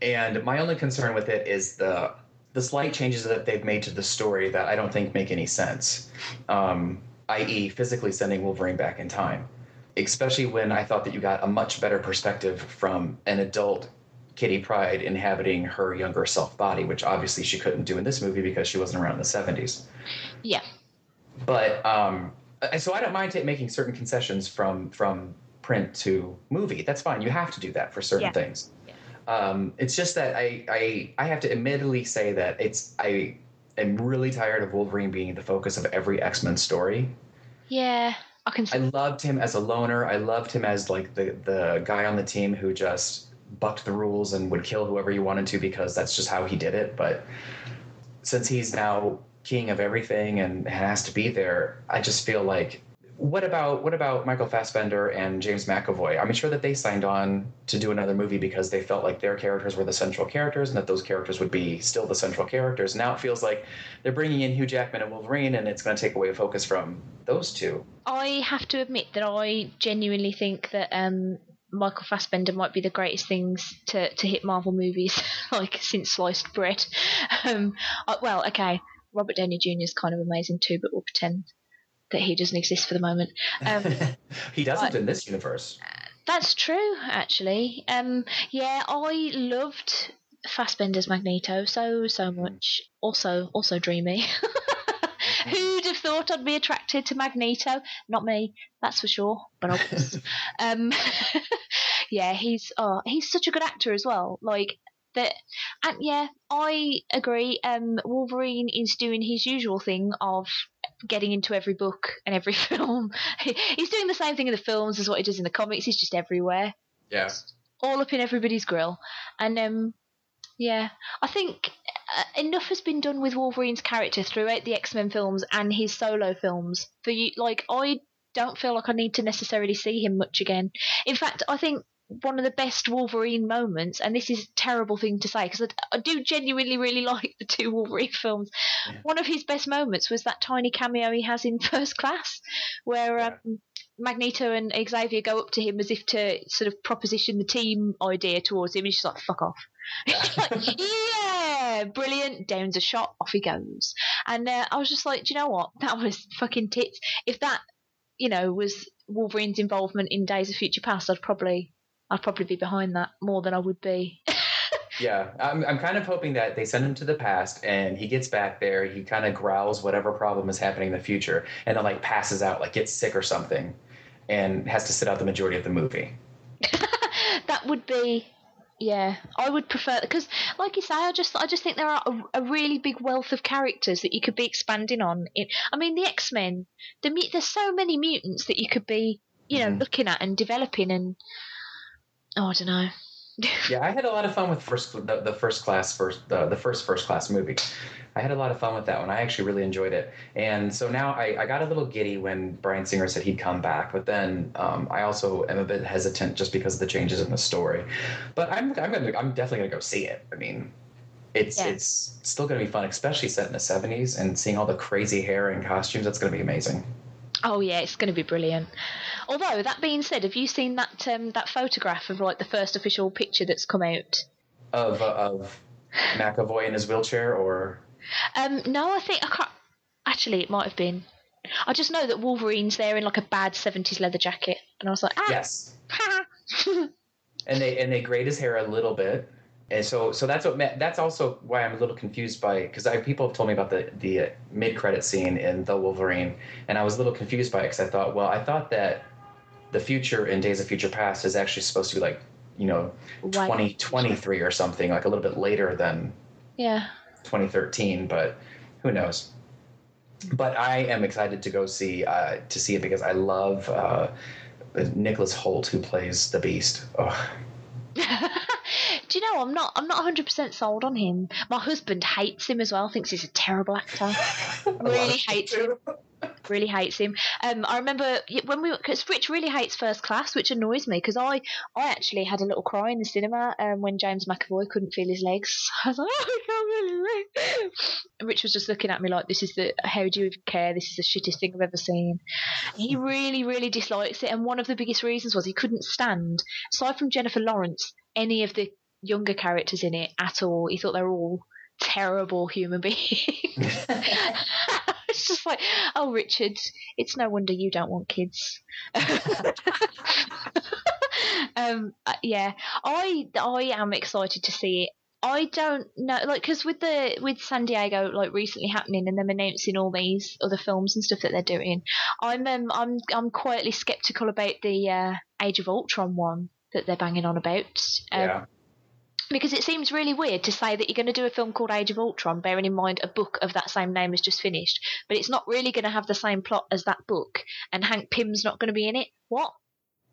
and my only concern with it is the the slight changes that they've made to the story that I don't think make any sense, um, i.e., physically sending Wolverine back in time, especially when I thought that you got a much better perspective from an adult. Kitty Pryde inhabiting her younger self body, which obviously she couldn't do in this movie because she wasn't around in the 70s yeah, but um so i don't mind ta- making certain concessions from from print to movie that's fine you have to do that for certain Yeah. things um it's just that i i i have to admittedly say that it's i am really tired of wolverine being the focus of every x-men story. Yeah, I can i loved him as a loner. I loved him as like the the guy on the team who just bucked the rules and would kill whoever he wanted to because that's just how he did it. But since he's now king of everything and has to be there, I just feel like what about what about Michael Fassbender and James McAvoy? I'm sure that they signed on to do another movie because they felt like their characters were the central characters and that those characters would be still the central characters. Now it feels like they're bringing in Hugh Jackman and Wolverine, and it's going to take away focus from those two. I have to admit that I genuinely think that um, Michael Fassbender might be the greatest things to, to hit Marvel movies, *laughs* like since sliced bread. *laughs* Um, uh, well, okay, Robert Downey Jr. is kind of amazing too, but we'll pretend that he doesn't exist for the moment. Um, *laughs* he doesn't but- in this universe. that's true, actually. Um, yeah, I loved Fassbender's Magneto so so much. Also, also dreamy. *laughs* Who'd have thought I'd be attracted to Magneto? Not me, that's for sure. But I was. *laughs* um, yeah, he's oh, he's such a good actor as well. Like that, and yeah, I agree. Um, Wolverine is doing his usual thing of getting into every book and every *laughs* film. he's doing the same thing in the films as what he does in the comics. He's just everywhere, Yeah. all up in everybody's grill. And um, yeah, I think uh, enough has been done with Wolverine's character throughout the X Men films and his solo films for you. Like, I don't feel like I need to necessarily see him much again. In fact, I think one of the best Wolverine moments, and this is a terrible thing to say because I, I do genuinely really *laughs* like the two Wolverine films. Yeah. One of his best moments was that tiny cameo he has in *laughs* First Class, where Yeah. um, Magneto and Xavier go up to him as if to sort of proposition the team idea towards him, and he's just like, "Fuck off." *laughs* Like, yeah, brilliant. Downs a shot, off he goes. And uh, I was just like, do you know what? That was fucking tits. If that you know, was Wolverine's involvement in Days of Future Past, I'd probably I'd probably be behind that more than I would be. *laughs* Yeah, I'm, I'm kind of hoping that they send him to the past and he gets back there. He kind of growls whatever problem is happening in the future and then like passes out, like gets sick or something, and has to sit out the majority of the movie. *laughs* that would be yeah i would prefer because like you say i just i just think there are a, a really big wealth of characters that you could be expanding on in, i mean the x-men the there's so many mutants that you could be you know Mhm. looking at and developing and oh i don't know Yeah, I had a lot of fun with first the, the first class first the, the first first class movie. I had a lot of fun with that one. I actually really enjoyed it. And so now I, I got a little giddy when Bryan Singer said he'd come back, but then um, I also am a bit hesitant just because of the changes in the story. But I'm I'm gonna I'm definitely gonna go see it. I mean, it's Yeah. it's still gonna be fun, especially set in the '70s and seeing all the crazy hair and costumes. That's gonna be amazing. oh yeah it's going to be brilliant although that being said have you seen that um, that photograph of like the first official picture that's come out? Of uh, of McAvoy in his wheelchair, or? Um no i think i can't actually it might have been. I just know that wolverine's there in like a bad 70s leather jacket and i was like ah! Yes, *laughs* and they and they grade his hair a little bit. And so so that's what that's also why i'm a little confused by because people have told me about the the mid credit scene in the wolverine and i was a little confused by it because i thought well i thought that the future in days of future past is actually supposed to be like you know Why- 2023 or something like a little bit later than yeah 2013 but who knows but i am excited to go see uh, to see it because i love uh, Nicholas Hoult who plays the beast oh, *laughs* Do you know I'm not I'm not 100 percent sold on him. My husband hates him as well. Thinks he's a terrible actor. *laughs* really hates him. Really hates him. Um, I remember when we because Rich really hates First Class, which annoys me because I I actually had a little cry in the cinema um, when James McAvoy couldn't feel his legs. *laughs* I was like, oh, I can't legs. And Rich was just looking at me like, this is the how do you even care? This is the shittest thing I've ever seen. He really really dislikes it, and one of the biggest reasons was he couldn't stand aside from Jennifer Lawrence any of the younger characters in it at all. He thought they were all terrible human beings. *laughs* *laughs* just like, oh, Richard, it's no wonder you don't want kids. *laughs* um, uh, yeah, I I am excited to see it. I don't know, like, because with the with San Diego like recently happening and them announcing all these other films and stuff that they're doing, I'm um, I'm I'm quietly skeptical about the uh, Age of Ultron one that they're banging on about. Um, yeah because it seems really weird to say that you're going to do a film called Age of Ultron, bearing in mind a book of that same name has just finished, but it's not really going to have the same plot as that book, and Hank Pym's not going to be in it. What?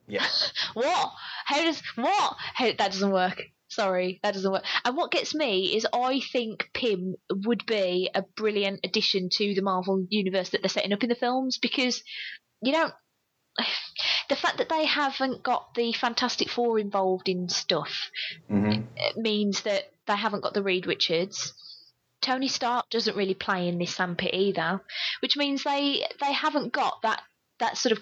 yeah *laughs* What? How does what? How, that doesn't work. Sorry, that doesn't work. And what gets me is I think Pym would be a brilliant addition to the Marvel universe that they're setting up in the films because you don't. *laughs* The fact that they haven't got the Fantastic Four involved in stuff hmm means that they haven't got the Reed Richards. Tony Stark doesn't really play in this sandpit either, which means they they haven't got that that sort of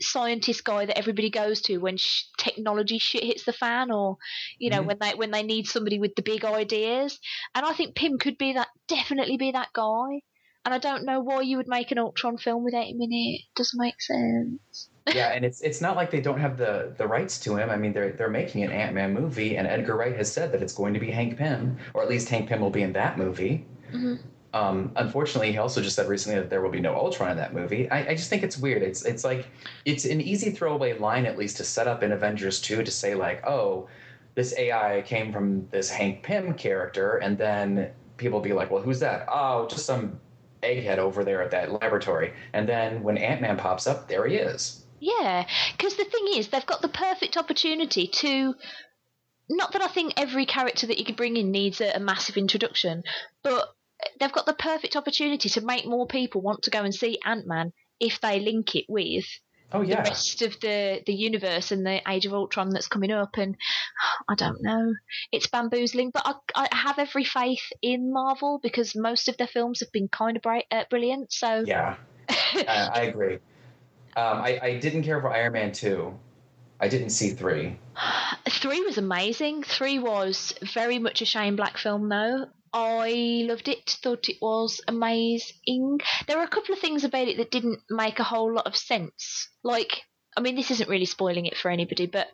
scientist guy that everybody goes to when sh- technology shit hits the fan, or you know Mhm. when they when they need somebody with the big ideas. And I think Pym could be that, definitely be that guy. And I don't know why you would make an Ultron film without him in it. Doesn't make sense. *laughs* yeah, and it's it's not like they don't have the the rights to him. I mean, they're they're making an Ant Man movie, and Edgar Wright has said that it's going to be Hank Pym, or at least Hank Pym will be in that movie. Mhm. Um, unfortunately, he also just said recently that there will be no Ultron in that movie. I, I just think it's weird. It's it's like it's an easy throwaway line at least to set up in Avengers two to say like, oh, this AI came from this Hank Pym character, and then people be like, well, who's that? Oh, just some egghead over there at that laboratory. And then when Ant Man pops up, there he is. Yeah, because the thing is, they've got the perfect opportunity to. Not that I think every character that you could bring in needs a, a massive introduction, but they've got the perfect opportunity to make more people want to go and see Ant Man if they link it with Oh yeah the rest of the, the universe and the Age of Ultron that's coming up. And *sighs* I don't know, it's bamboozling, but I, I have every faith in Marvel because most of their films have been kind of bright, uh, brilliant. So Yeah, I, *laughs* I agree. Um, I, I didn't care for Iron Man 2. I didn't see 3. *gasps* Three was amazing. Three was very much a Shane Black film, though. I loved it. Thought it was amazing. There were a couple of things about it that didn't make a whole lot of sense. Like, I mean, this isn't really spoiling it for anybody, but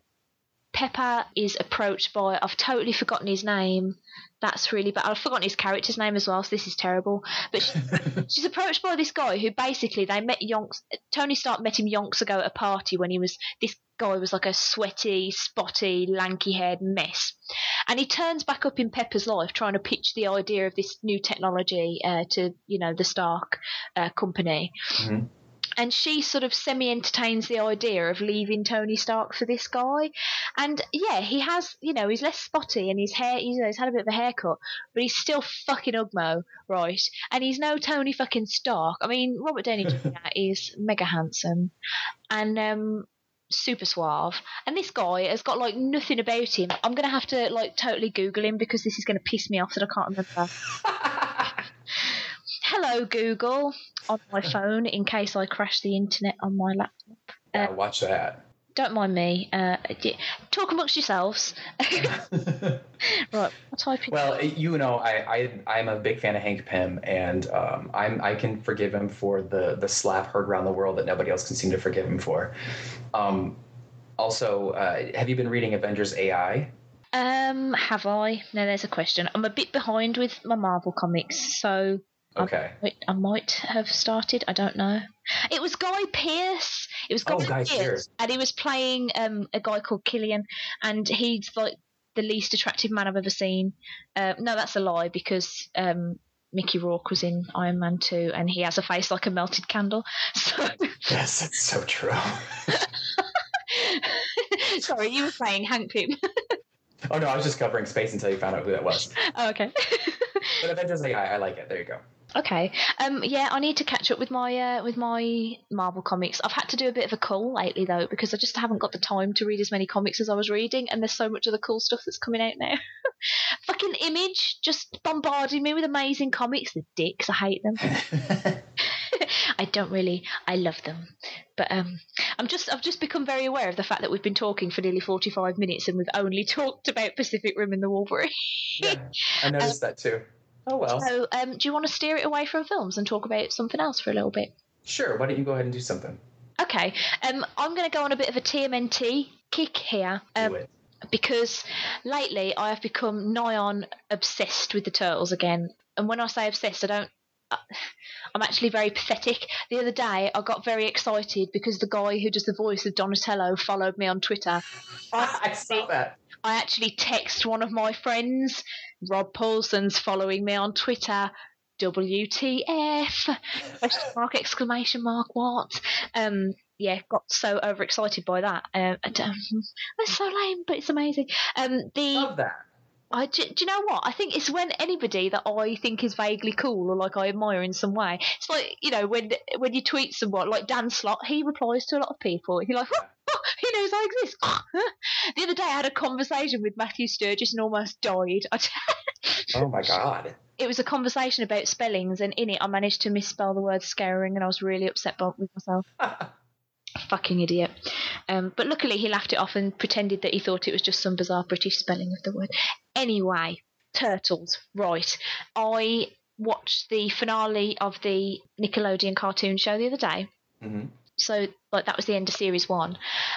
Pepper is approached by I've totally forgotten his name. That's really bad. I've forgotten his character's name as well, so this is terrible. But she's, *laughs* she's approached by this guy who basically they met yonks. Tony Stark met him yonks ago at a party when he was this guy was like a sweaty, spotty, lanky-haired mess, and he turns back up in Pepper's life trying to pitch the idea of this new technology uh, to you know the Stark uh, company. Mhm. And she sort of semi entertains the idea of leaving Tony Stark for this guy. And yeah, he has, you know, he's less spotty and his hair, you know, he's had a bit of a haircut, but he's still fucking Ugmo, right? And he's no Tony fucking Stark. I mean, Robert Downey Jr. *laughs* is mega handsome and um, super suave. And this guy has got like nothing about him. I'm going to have to like totally Google him because this is going to piss me off that I can't remember. *laughs* Hello, Google, on my phone in case I crash the internet on my laptop. yeah, uh, watch that. Don't mind me. Uh, talk amongst yourselves. *laughs* right, I'll type in. Well, you know, I, I I'm a big fan of Hank Pym, and um, I'm I can forgive him for the the slap heard around the world that nobody else can seem to forgive him for. Um, also, uh, have you been reading Avengers AI? Um, have I? No, there's a question. I'm a bit behind with my Marvel comics, so Okay. Wait, I might have started. I don't know. It was Guy Pearce. It was Guy, Oh, Guy Pearce. and he was playing um, a guy called Killian, and he's like the least attractive man I've ever seen. Uh, no, that's a lie because um, Mickey Rourke was in Iron Man 2, and he has a face like a melted candle. *laughs* So, Yes, that's so true. *laughs* sorry, you were playing Hank Pym. *laughs* oh no, I was just covering space until you found out who that was. oh, okay. But Avengers I like it. There you go. Okay. Um. Yeah, I need to catch up with my uh, with my Marvel comics. I've had to do a bit of a cull lately though because I just haven't got the time to read as many comics as I was reading, and there's so much of the cool stuff that's coming out now. *laughs* Fucking Image just bombarding me with amazing comics. The dicks, I hate them. *laughs* *laughs* I don't really. I love them, but um, I'm just. I've just become very aware of the fact that we've been talking for nearly 45 minutes and we've only talked about Pacific Rim and the Wolverine. yeah, I noticed that too. Oh well. So, um, do you want to steer it away from films and talk about something else for a little bit? Sure. Why don't you go ahead and do something? Okay. Um, I'm going to go on a bit of a TMNT kick here. Um, do it. because lately I have become nigh on obsessed with the turtles again. And when I say obsessed, I don't. Uh, *sighs* I'm actually very pathetic. The other day, I got very excited because the guy who does the voice of Donatello followed me on Twitter. I saw that. I actually text one of my friends, Rob Paulsen's following me on Twitter. WTF? *laughs* Question mark, exclamation mark, what? Um, yeah, got so overexcited by that. Um, and, um, that's so lame, but it's amazing. Um, the Love that. I do, do you know what? I think it's when anybody that I think is vaguely cool or like I admire in some way. It's like you know when when you tweet someone like Dan Slott, he replies to a lot of people. You're like, oh, he knows I exist. *laughs* the other day I had a conversation with Matthew Sturges and almost died. *laughs* Oh my god. it was a conversation about spellings, and in it I managed to misspell the word scaring, and I was really upset with myself. *laughs* Fucking idiot. Um, but luckily he laughed it off and pretended that he thought it was just some bizarre British spelling of the word. Anyway, turtles. Right. I watched the finale of the Nickelodeon cartoon show the other day. hmm So like that was the end of series one,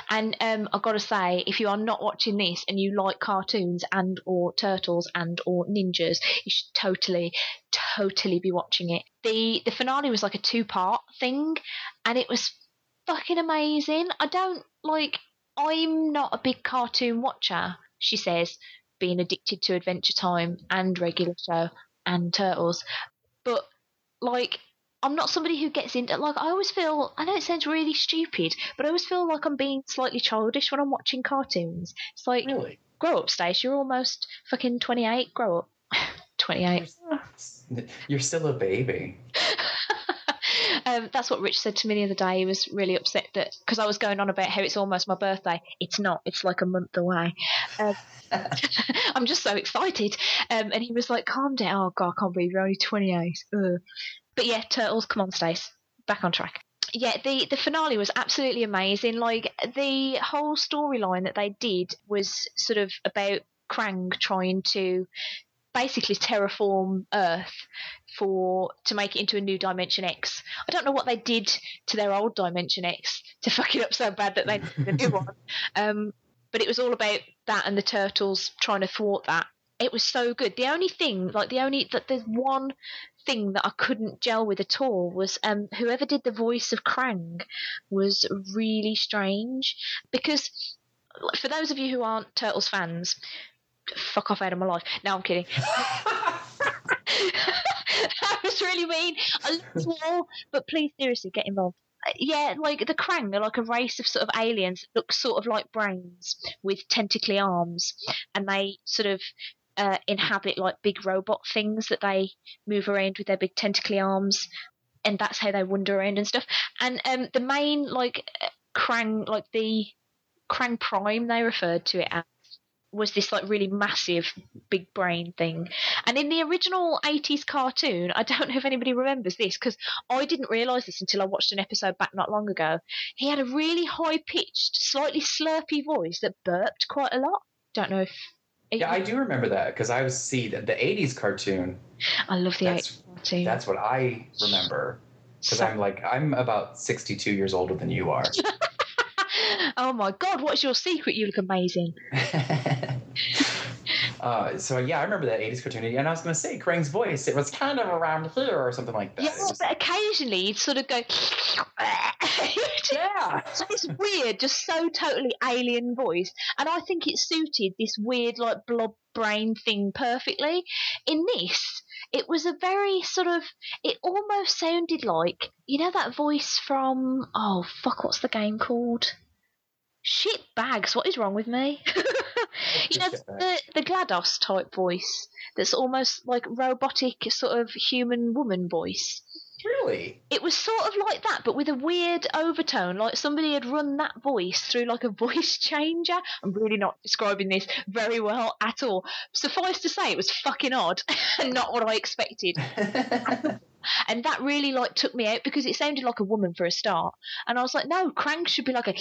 and um, I've got to say, if you are not watching this and you like cartoons and or turtles and or ninjas, you should totally, totally be watching it. the The finale was like a two part thing, and it was fucking amazing. I don't like. I'm not a big cartoon watcher. She says, being addicted to Adventure Time and regular show and Turtles, but like I'm not somebody who gets into like I always feel I know it sounds really stupid, but I always feel like I'm being slightly childish when I'm watching cartoons. It's like Really? grow up, Stace. You're almost fucking 28. Grow up. *laughs* 28. You're still a baby. *laughs* um, that's what Rich said to me the other day. He was really upset that because I was going on about how it's almost my birthday. It's not. It's like a month away. Um, *laughs* I'm just so excited. Um, and he was like, "Calm down." Oh God, I can't believe you're only 28. Ugh. But yeah, turtles. Come on, Stace. Back on track. Yeah, the the finale was absolutely amazing. Like the whole storyline that they did was sort of about Krang trying to basically terraform Earth for to make it into a new Dimension X. I don't know what they did to their old Dimension X to fuck it up so bad that they did a new one. *laughs* Um, but it was all about that and the turtles trying to thwart that. It was so good. The only thing, like the only that there's one thing that I couldn't gel with at all was um, whoever did the voice of Krang was really strange because for those of you who aren't Turtles fans, fuck off out of my life. No, I'm kidding. *laughs* *laughs* *laughs* that was really mean. I love you all, but please seriously get involved. Uh, Yeah, like the Krang are like a race of sort of aliens that look sort of like brains with tentacly arms, and they sort of uh, inhabit like big robot things that they move around with their big tentacly arms, and that's how they wander around and stuff. And um, the main like uh, Krang, like the Krang Prime, they referred to it as was this like really massive big brain thing. And in the original 80s cartoon, I don't know if anybody remembers this because I didn't realise this until I watched an episode back not long ago. He had a really high pitched, slightly slurpy voice that burped quite a lot. Don't know if. Yeah, I do remember that because I was see the, the '80s cartoon. I love the That's 80s cartoon. that's what I remember because So- I'm like I'm about 62 years older than you are. *laughs* oh my god, what's your secret? You look amazing. *laughs* uh, so yeah, I remember that '80s cartoon, and I was going to say Krang's voice. It was kind of around here or something like that. Yeah, was- but occasionally he'd sort of go. *laughs* yeah. *laughs* So it's weird, just so totally alien voice, and I think it suited this weird like blob brain thing perfectly. In this, it was a very sort of, it almost sounded like you know that voice from oh fuck, what's the game called? Shit bags, what is wrong with me? *laughs* you know the the GLaDOS type voice that's almost like robotic sort of human woman voice Really? it was sort of like that, but with a weird overtone, like somebody had run that voice through like a *laughs* voice changer. I'm really not describing this very well at all. Suffice to say, it was fucking odd *laughs* and not what I expected. *laughs* And that really like took me out because it sounded like a woman for a start. And I was like, no, Krang should be like a.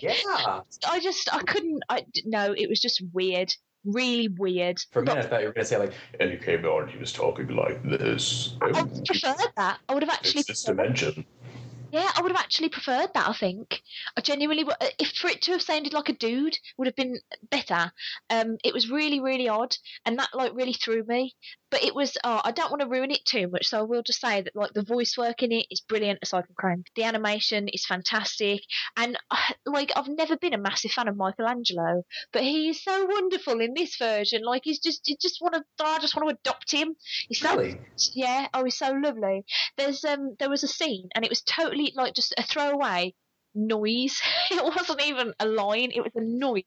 yeah. I just, I couldn't, I, no, it was just weird. Really weird. For a minute, I thought you were going to say like, and he came on, he was talking like this. I would have preferred that. I would have actually. It's this dimension. Yeah, I would have actually preferred that. I think I genuinely, uh, if for it to have sounded like a dude, would have been better. Um, it was really, really odd, and that like really threw me. But it was. Oh, I don't want to ruin it too much, so I will just say that like the voice work in it is brilliant. Aside from Krang, the animation is fantastic, and *sighs* like I've never been a massive fan of Michelangelo, but he is so wonderful in this version. Like he's just, you just want to, I just want to adopt him. He's so Really? yeah, oh, he's so lovely. There's um, there was a scene, and it was totally like just a throwaway noise. *laughs* It wasn't even a line; it was a noise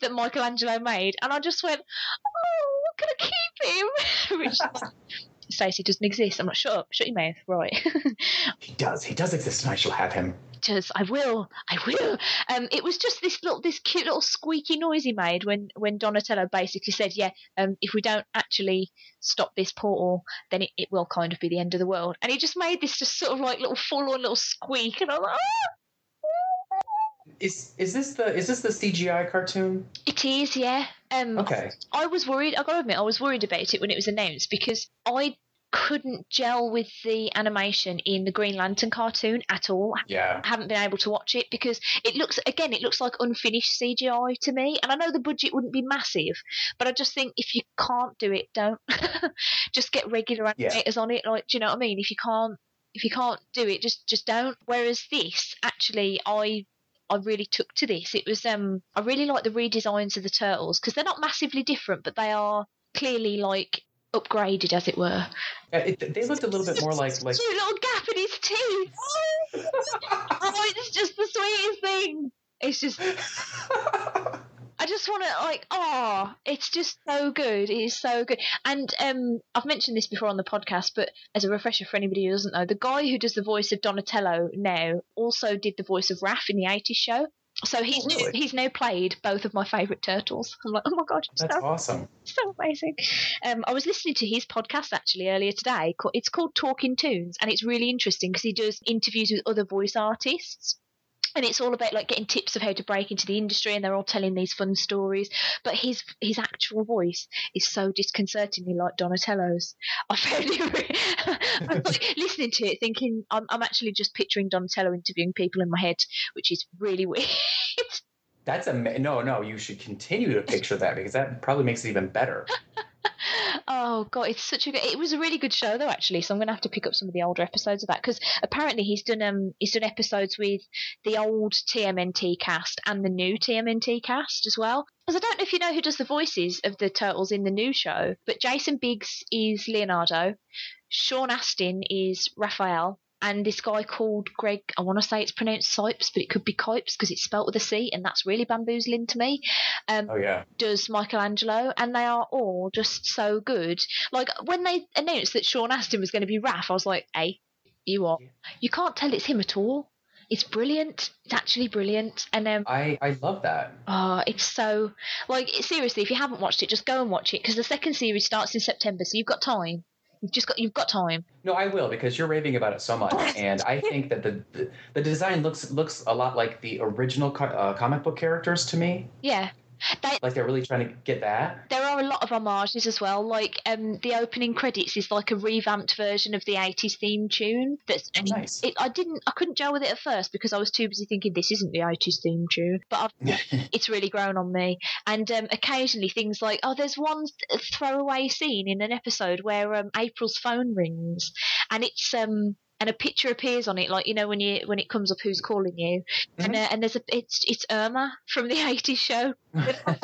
that Michelangelo made, and I just went, "Oh, we're gonna keep him." *laughs* Which *laughs* Stacey doesn't exist. I'm not shut up. Shut your mouth. Right. *laughs* He does. He does exist, and I shall have him. just I will, I will. Um, it was just this little, this cute little squeaky noise he made when when Donatello basically said, "Yeah, um, if we don't actually stop this portal, then it, it will kind of be the end of the world." And he just made this just sort of like little full-on little squeak, and I was like, "Ah!" Is is this the is this the CGI cartoon? It is, yeah. Um, Okay. I was worried. I gotta admit, I was worried about it when it was announced because I couldn't gel with the animation in the Green Lantern cartoon at all. Yeah. I haven't been able to watch it because it looks again it looks like unfinished CGI to me and I know the budget wouldn't be massive but I just think if you can't do it don't *laughs* just get regular Yeah. animators on it like do you know what I mean if you can't if you can't do it just just don't whereas this actually I I really took to this it was um I really like the redesigns of the turtles because they're not massively different but they are clearly like upgraded as it were Uh, It, they looked a little bit more like *laughs* like. cute little gap in his teeth. *laughs* oh, it's just the sweetest thing. It's just, *laughs* I just want to like, oh, it's just so good. It is so good. And um, I've mentioned this before on the podcast, but as a refresher for anybody who doesn't know, the guy who does the voice of Donatello now also did the voice of Raph in the '80s show. So he's Oh, really? he's now played both of my favourite turtles. I'm like, oh my god, That's so awesome. *laughs* so amazing. Um, I was listening to his podcast actually earlier today. It's called Talkin' Toons, and it's really interesting because he does interviews with other voice artists. And it's all about like getting tips of how to break into the industry and they're all telling these fun stories but his his actual voice is so disconcertingly like donatello's i found it like *laughs* listening to it thinking I'm, I'm actually just picturing donatello interviewing people in my head which is really *laughs* weird That's a no, no. You should continue to picture that because that probably makes it even better. *laughs* Oh god, it's such a good. It was a really good show though, actually. So I'm gonna have to pick up some of the older episodes of that because apparently he's done um he's done episodes with the old TMNT cast and the new TMNT cast as well. Because I don't know if you know who does the voices of the turtles in the new show, but Jason Biggs is Leonardo, Sean Astin is Raphael, and this guy called Greg. I want to say it's pronounced Sipes, but it could be Kipes because it's spelt with a C, and that's really bamboozling to me. Um, Oh yeah. does Michelangelo, and they are all just so good. Like when they announced that Sean Astin was going to be Raph, I was like, "Hey, you are. You can't tell it's him at all. It's brilliant. It's actually brilliant." And um, I I love that. oh, it's so like seriously, if you haven't watched it, just go and watch it because the second series starts in September, so you've got time. You've just got you've got time. No, I will because you're raving about it so much, and I think that the the, the design looks looks a lot like the original co- uh, comic book characters to me. Yeah. They, Like they're really trying to get that. there are a lot of homages as well. Like um, the opening credits is like a revamped version of the '80s theme tune. That's and Nice. it, I didn't, I couldn't gel with it at first because I was too busy thinking this isn't the '80s theme tune. But I've, *laughs* it's really grown on me. And um, occasionally things like, oh, there's one throwaway scene in an episode where um, April's phone rings, and it's um. And a picture appears on it, like you know when you when it comes up, who's calling you, and uh, and there's a it's it's Irma from the *laughs* '80s show, *laughs* like, ah,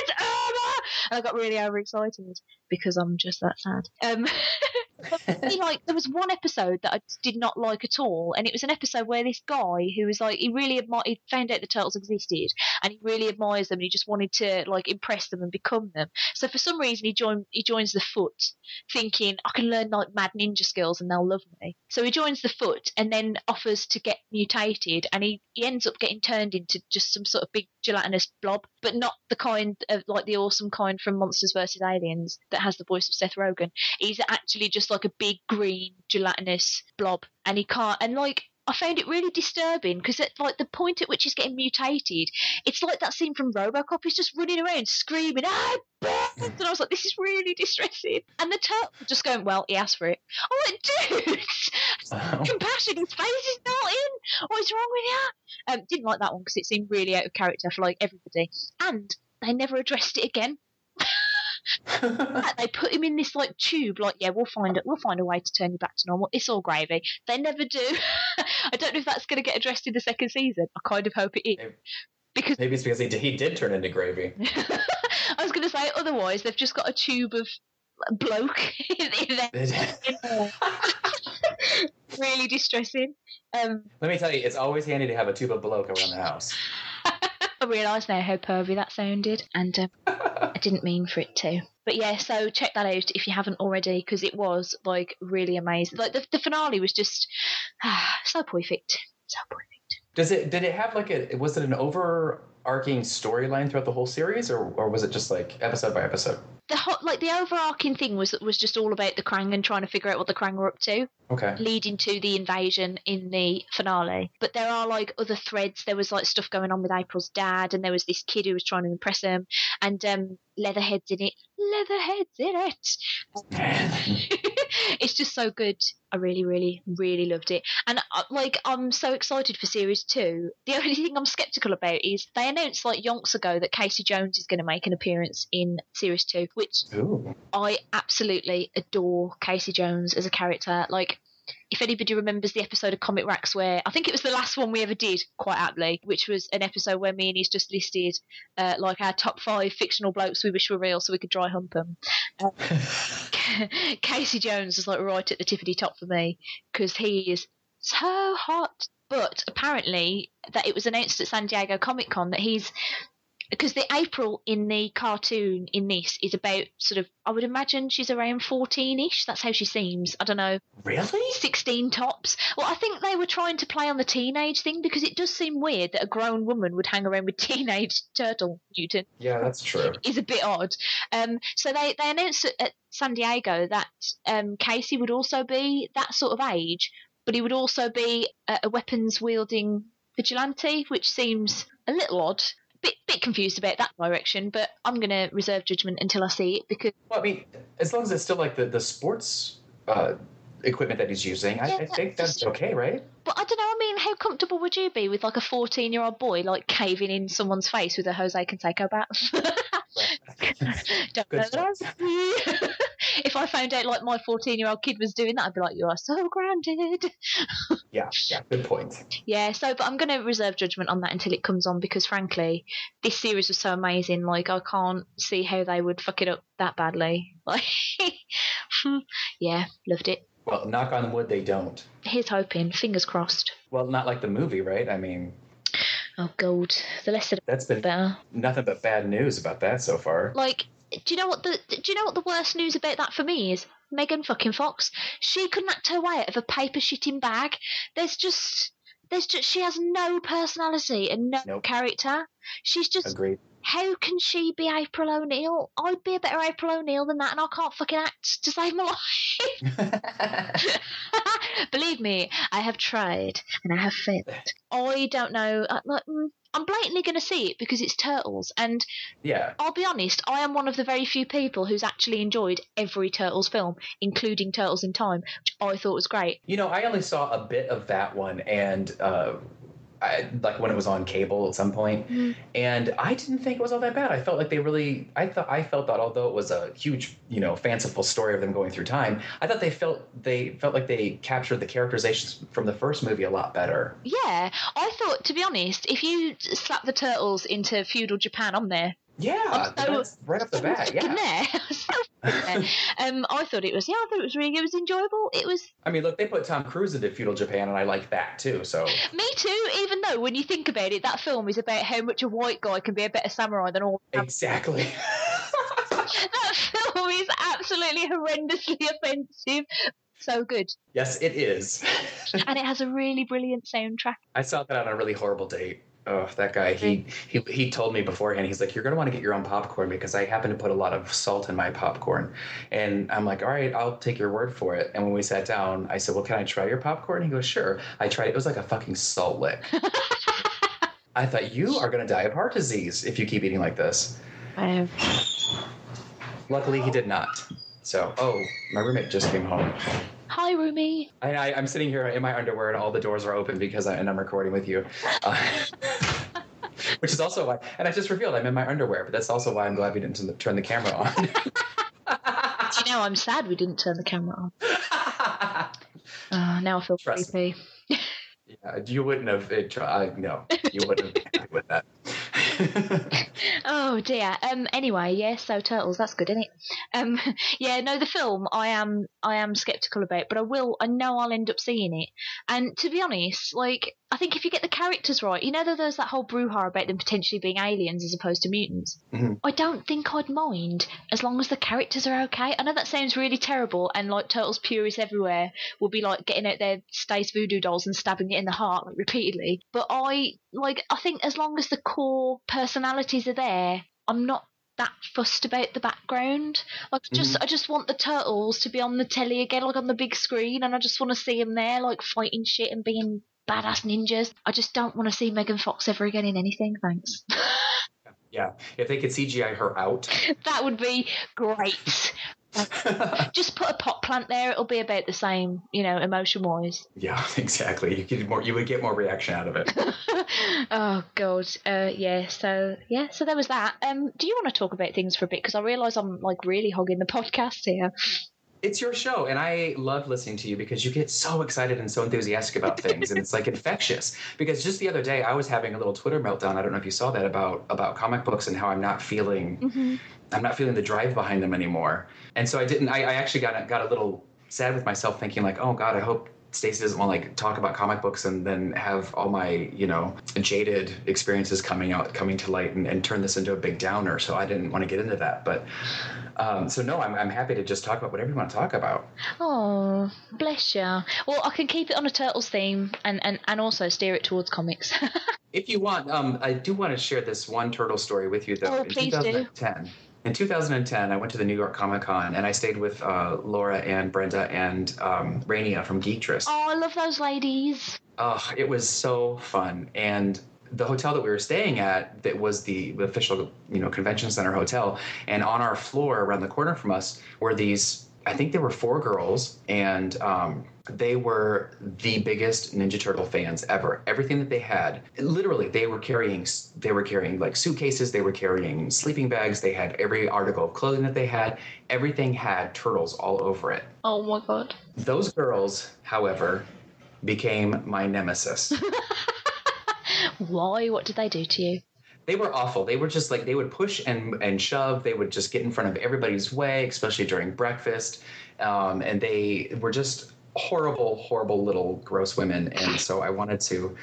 it's Irma! And I got really overexcited because I'm just that sad. Um, *laughs* see, like there was one episode that I did not like at all, and it was an episode where this guy who was like he really admired, he found out the turtles existed, and he really admires them, and he just wanted to like impress them and become them. So for some reason he joined he joins the Foot, thinking I can learn like mad ninja skills and they'll love me. So he joins the Foot and then offers to get mutated, and he he ends up getting turned into just some sort of big gelatinous blob, but not the kind of like the awesome kind from Monsters vs Aliens that has the voice of Seth Rogen. He's actually just like a big green gelatinous blob, and he can't. And like I found it really disturbing because at like the point at which he's getting mutated, it's like that scene from RoboCop. He's just running around screaming, "I "Ah!" and I was like, "This is really distressing." And the turtle just going, "Well, he asked for it." I'm like, "Dude, *laughs* compassion. His face is not in. What's wrong with you?" Um, didn't like that one because it seemed really out of character for like everybody, and they never addressed it again. They put him in this like tube, like yeah, we'll find it. We'll find a way to turn you back to normal. It's all gravy. They never do. *laughs* I don't know if that's going to get addressed in the second season. I kind of hope it is Maybe- because Maybe it's because he did, he did turn into gravy. *laughs* I was going to say otherwise they've just got a tube of bloke in, *laughs* in there. really distressing. Um, Let me tell you, it's always handy to have a tube of bloke around the house. I realise now how pervy that sounded, and um, *laughs* I didn't mean for it to. But yeah, so check that out if you haven't already, because it was like really amazing. Like the, the finale was just *sighs* so perfect, so perfect. Does it did it have like a was it an overarching storyline throughout the whole series, or or was it just like episode by episode? The hot, like the overarching thing was was just all about the Krang and trying to figure out what the Krang were up to. Okay. leading to the invasion in the finale. But there are like other threads. There was like stuff going on with April's dad, and there was this kid who was trying to impress him, and um, Leatherhead's in it. Leatherhead's in it. *laughs* *laughs* it's just so good. I really, really, really loved it, and uh, like I'm so excited for series two. The *laughs* only thing I'm skeptical about is they announced like yonks ago that Casey Jones is going to make an appearance in series two, which Ooh. I absolutely adore Casey Jones as a character. Like, if anybody remembers the episode of Comic Racks where I think it was the last one we ever did, quite aptly, which was an episode where me and he's just listed uh, like our top five fictional blokes we wish were real so we could dry hump them. *laughs* *laughs* Casey Jones is like right at the tippity top for me because he is so hot. But apparently, that it was announced at San Diego Comic Con that he's because the April in the cartoon in this is about sort of I would imagine she's around fourteen ish. That's how she seems. I don't know, really? sixteen tops. Well, I think they were trying to play on the teenage thing because it does seem weird that a grown woman would hang around with *laughs* teenage turtle Newton Yeah, that's true. is a bit odd. Um, so they, they announced at, at San Diego that um, Casey would also be that sort of age, but he would also be a, a weapons wielding vigilante, which seems a little odd. Bit bit confused about that direction, but I'm going to reserve judgment until I see it because Well, I mean, as long as it's still like the the sports uh, equipment that he's using, I, Yeah, I think that's okay, right? But I don't know. I mean, how comfortable would you be with like a 14 year old boy like caving in someone's face with a Jose Canseco bat? *laughs* *laughs* don't know that I- *laughs* if I found out like my 14 year old kid was doing that, I'd be like, you are so grounded. *laughs* yeah, yeah, good point. Yeah, so but I'm going to reserve judgment on that until it comes on because frankly, this series was so amazing. Like I can't see how they would fuck it up that badly. *laughs* Like, *laughs* yeah, loved it. Well, knock on wood, they don't. Here's hoping. Fingers crossed. Well, not like the movie, right? I mean, Oh god, the less the that's been better. nothing but bad news about that so far. Like, do you know what the do you know what the worst news about that for me is? Megan fucking Fox. She couldn't act her way out of a paper shitting bag. There's just there's just she has no personality and no Nope. character. She's just Agreed. How can she be April O'Neil? I'd be a better April O'Neil than that, and I can't fucking act to save my *laughs* life. *laughs* Believe me, I have tried and I have failed. I don't know. Like, mm, I'm blatantly going to see it because it's Turtles, and yeah. I'll be honest, I am one of the very few people who's actually enjoyed every Turtles film, including Turtles in Time, which I thought was great. You know, I only saw a bit of that one, and uh, I, like when it was on cable at some point, Mhm. and I didn't think it was all that bad. I felt like they really, I thought, I felt that although it was a huge, you know, fanciful story of them going through time, I thought they felt they felt like they captured the characterizations from the first movie a lot better. Yeah, I thought, to be honest, if you slap the Turtles into feudal Japan, I'm there. Yeah, I'm so- that's right off the bat. Fucking Yeah. there. *laughs* So fucking there. um, I thought it was, yeah, I thought it was really, it was enjoyable. It was I mean, look, they put Tom Cruise into feudal Japan, and I like that too. So Me too, even though when you think about it, that film is about how much a white guy can be a better samurai than all. exactly. *laughs* that film is absolutely horrendously *laughs* offensive. So good. yes, it is. And it has a really brilliant soundtrack. I saw that on a really horrible date. Oh, that guy. He he he told me beforehand. He's like, "You're gonna want to get your own popcorn because I happen to put a lot of salt in my popcorn." And I'm like, "All right, I'll take your word for it." And when we sat down, I said, "Well, can I try your popcorn?" He goes, "Sure." I tried. It was like a fucking salt lick. *laughs* I thought you are gonna die of heart disease if you keep eating like this. Um, Luckily, he did not. So, oh, my roommate just came home. Hi, Rumi. I, I, I'm sitting here in my underwear and all the doors are open because I, and I'm recording with you. Uh, *laughs* which is also why, and I just revealed I'm in my underwear, but that's also why I'm glad we didn't turn the- camera on. *laughs* Do you know I'm sad we didn't turn the camera on? Oh, *laughs* now I feel Trust creepy. yeah, you wouldn't have, it, I, no, you wouldn't have with that. Oh dear. Um. Anyway, yeah. So turtles. That's good, isn't it? Um. *laughs* Yeah. No, the film. I am. I am skeptical about, but I will. I know I'll end up seeing it. And to be honest, like I think if you get the characters right, you know, that there's that whole brouhaha about them potentially being aliens as opposed to mutants. Mhm. I don't think I'd mind as long as the characters are okay. I know that sounds really terrible, and like turtles purists everywhere will be like getting out their Stace voodoo dolls and stabbing it in the heart like repeatedly. But I like. I think as long as the core personalities are there, I'm not that fussed about the background. Like, just mm-hmm. I just want the turtles to be on the telly again, like on the big screen, and I just want to see them there, like fighting shit and being badass ninjas. I just don't want to see Megan Fox ever again in anything. Thanks. yeah, if they could CGI her out. *laughs* that would be great. *laughs* Just put a pot plant there; it'll be about the same, you know, emotion wise. yeah, *laughs* exactly. You could more, you would get more reaction out of it. *laughs* oh god, uh, yeah. So yeah, so there was that. Um, do you want to talk about things for a bit? Because I realise I'm like really hogging the podcast here. It's your show, and I love listening to you because you get so excited and so enthusiastic about things, and it's like infectious. Because just the other day, I was having a little Twitter meltdown. I don't know if you saw that about about comic books and how I'm not feeling Mm-hmm. I'm not feeling the drive behind them anymore. And so I didn't. I, I actually got got a little sad with myself, thinking like, oh God, I hope Stacey doesn't want to like talk about comic books and then have all my you know jaded experiences coming out coming to light and, and turn this into a big downer. So I didn't want to get into that. But um, so no, I'm I'm happy to just talk about whatever you want to talk about. Oh, bless you. Well, I can keep it on a turtles theme and and and also steer it towards comics. *laughs* If you want, um, I do want to share this one turtle story with you though. Oh, in please do. 2010. In 2010, I went to the New York Comic Con and I stayed with uh, Laura and Brenda and um, Rainia from Geektress. oh, I love those ladies. Oh, it was so fun. And the hotel that we were staying at that was the official, you know, convention center hotel. And on our floor around the corner from us were these I think there were four girls, and um, they were the biggest Ninja Turtle fans ever. Everything that they had, literally, they were carrying. They were carrying like suitcases. They were carrying sleeping bags. They had every article of clothing that they had. Everything had turtles all over it. Oh my god. Those girls, however, became my nemesis. *laughs* Why? What did they do to you? They were awful. They were just like they would push and and shove. They would just get in front of everybody's way, especially during breakfast. Um, and they were just horrible, horrible little gross women. And so I wanted to.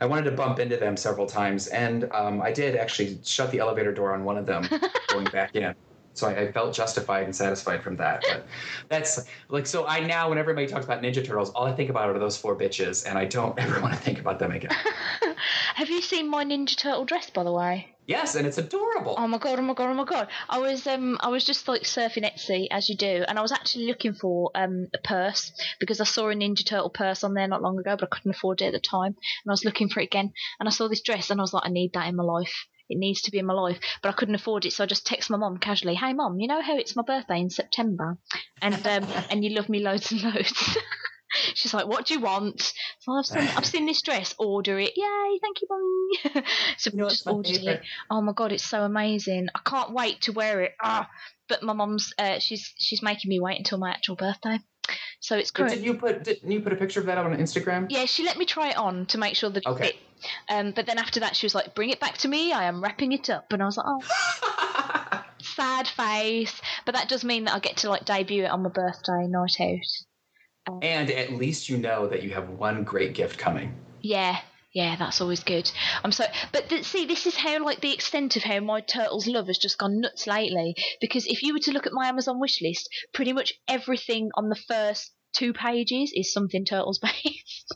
I wanted to bump into them several times, and um, I did actually shut the elevator door on one of them *laughs* going back in. So I, I, felt justified and satisfied from that. But that's like so. I now, when everybody talks about Ninja Turtles, all I think about are those four bitches, and I don't *laughs* ever want to think about them again. *laughs* Have you seen my Ninja Turtle dress, by the way? Yes, and it's adorable. Oh my god! Oh my god! Oh my god! I was um I was just like surfing Etsy as you do, and I was actually looking for um a purse because I saw a Ninja Turtle purse on there not long ago, but I couldn't afford it at the time, and I was looking for it again, and I saw this dress, and I was like, I need that in my life. It needs to be in my life, but I couldn't afford it, so I just text my mom casually, "Hey mom, you know how it's my birthday in September, and um, and you love me loads and loads." *laughs* *laughs* She's like, "What do you want?" So I've seen, I've seen this dress. Order it. Yay! Thank you, mommy. *laughs* so You know just ordered favorite? it. Oh my god, it's so amazing! I can't wait to wear it. Ah, but my mom's uh, she's she's making me wait until my actual birthday. So it's did you put didn't you put a picture of that on Instagram? Yeah, she let me try it on to make sure that it Okay. fit. Um, but then after that, she was like, "Bring it back to me. I am wrapping it up." And I was like, "Oh, *laughs* sad face." But that does mean that I get to like debut it on my birthday night out. And at least you know that you have one great gift coming. Yeah, yeah, that's always good. I'm so, but th- see, this is how like the extent of how my turtles love has just gone nuts lately. Because if you were to look at my Amazon wish list, pretty much everything on the first two pages is something turtles *laughs* based.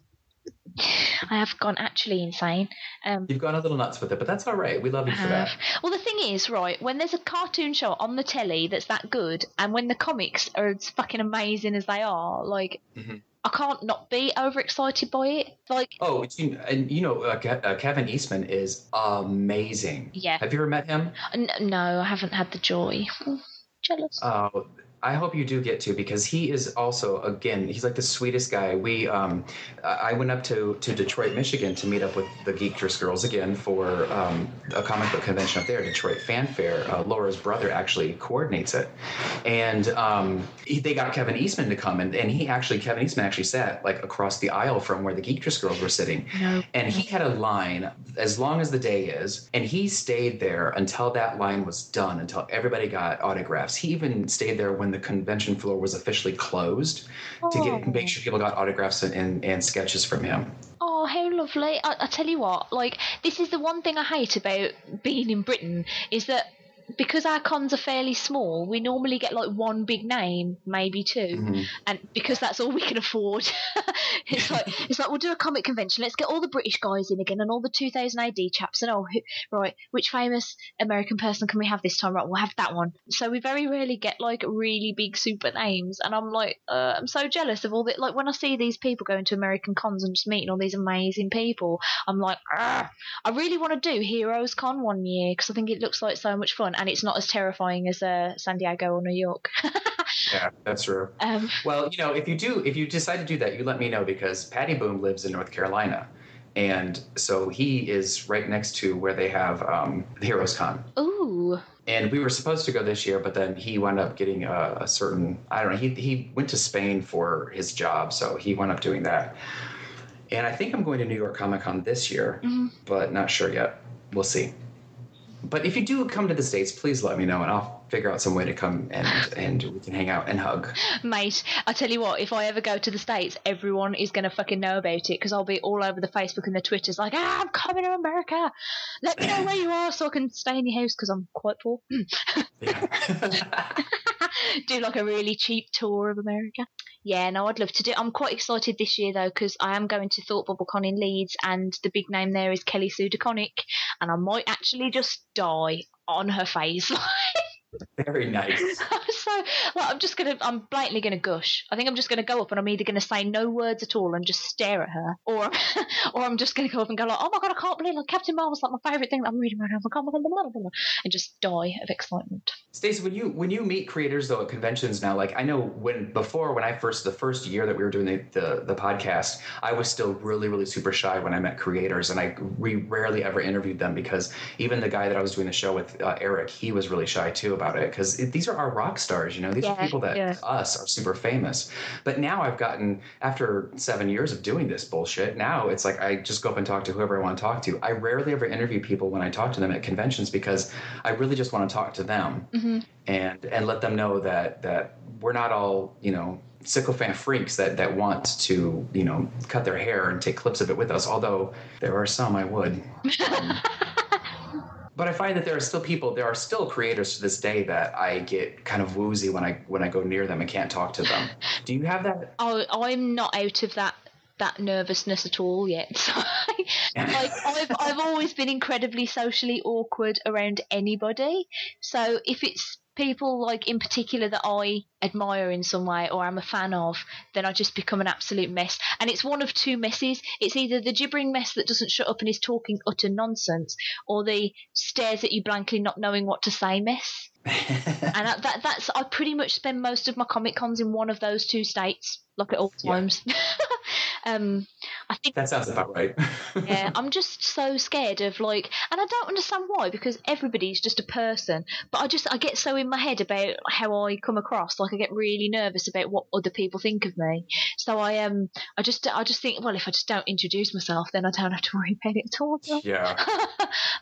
*laughs* I have gone actually insane. Um, You've gone a little nuts with it, but that's all right. We love you for that. Well, the thing is, right, when there's a cartoon show on the telly that's that good, and when the comics are as fucking amazing as they are, like, Mhm. I can't not be overexcited by it. Like, Oh, you- and you know, uh, uh, Kevin Eastman is amazing. Yeah. Have you ever met him? n- no, I haven't had the joy. Jealous. Oh, I hope you do get to because he is also again he's like the sweetest guy. We um, I went up to to Detroit, Michigan to meet up with the Geektress girls again for um, a comic book convention up there, Detroit Fan Fair. Uh, Laura's brother actually coordinates it, and um, he, they got Kevin Eastman to come, and, and he actually Kevin Eastman actually sat like across the aisle from where the Geektress girls were sitting, no. and he had a line as long as the day is and he stayed there until that line was done until everybody got autographs he even stayed there when the convention floor was officially closed to get Oh. make sure people got autographs and, and, and sketches from him Oh, how lovely. I, I tell you what, like, this is the one thing I hate about being in Britain is that because our cons are fairly small, we normally get like one big name, maybe 2 Mhm. and because that's all we can afford, *laughs* it's like it's like we'll do a comic convention. Let's get all the British guys in again and all the 2000 AD chaps. And oh, who, right, which famous American person can we have this time? Right, we'll have that one. So we very rarely get like really big super names, and I'm like, uh, I'm so jealous of all the like when I see these people going to American cons and just meeting all these amazing people. I'm like, "Argh." I really want to do Heroes Con one year because I think it looks like so much fun, and it's not as terrifying as uh, San Diego or New York. *laughs* yeah that's true um, well you know if you do if you decide to do that you let me know because patty boom lives in north carolina and so he is right next to where they have um, the heroes con ooh, and we were supposed to go this year, but then he wound up getting a, a certain I don't know. He he went to Spain for his job, so he wound up doing that. And I think I'm going to New York Comic Con this year, Mhm. but not sure yet. We'll see. But if you do come to the states, please let me know, and I'll figure out some way to come and and we can hang out and hug. mate, I tell you what, if I ever go to the States, everyone is going to fucking know about it because I'll be all over the Facebook and the Twitters like, ah, I'm coming to America. Let me know where you are so I can stay in your house because I'm quite poor. *laughs* Do like a really cheap tour of America. Yeah, no, I'd love to do. It. I'm quite excited this year though because I am going to Thought Bubble Con in Leeds, and the big name there is Kelly Sue DeConnick, and I might actually just die on her face. *laughs* Very nice. *laughs* so like, I'm just gonna I'm blatantly gonna gush. I think I'm just gonna go up and I'm either gonna say no words at all and just stare at her, or *laughs* or I'm just gonna go up and go like, oh my god, I can't believe like Captain Marvel's like my favourite thing that I'm reading right now. Like, my god, blah, blah, blah, blah, and just die of excitement. Stacey, when you when you meet creators though at conventions now, like I know when before when I first the first year that we were doing the the, the podcast, I was still really really super shy when I met creators, and I we rarely ever interviewed them because even the guy that I was doing the show with, uh, Eric, he was really shy too about it because these are our rock stars, you know, these are people that yeah. us are super famous. But now I've gotten after seven years of doing this bullshit, now it's like I just go up and talk to whoever I want to talk to. I rarely ever interview people when I talk to them at conventions because I really just want to talk to them hmm and and let them know that that we're not all you know sycophant freaks that that want to you know cut their hair and take clips of it with us although there are some i would *laughs* Um, but i find that there are still people there are still creators to this day that i get kind of woozy when i when i go near them and can't talk to them do you have that *laughs* Oh, I'm not out of that that nervousness at all yet. *laughs* Like I've I've always been incredibly socially awkward around anybody. So if it's people like in particular that I admire in some way or I'm a fan of, then I just become an absolute mess. And it's one of two messes. It's either the gibbering mess that doesn't shut up and is talking utter nonsense, or the stares at you blankly not knowing what to say mess. *laughs* And that, that that's I pretty much spend most of my comic cons in one of those two states, like at all Yeah. times. *laughs* um, I think that sounds about right yeah, *laughs* I'm just so scared of like, and I don't understand why because everybody's just a person. But I just I get so in my head about how I come across, like I get really nervous about what other people think of me. So I um I just I just think well if I just don't introduce myself, then I don't have to worry about it at all. *laughs* yeah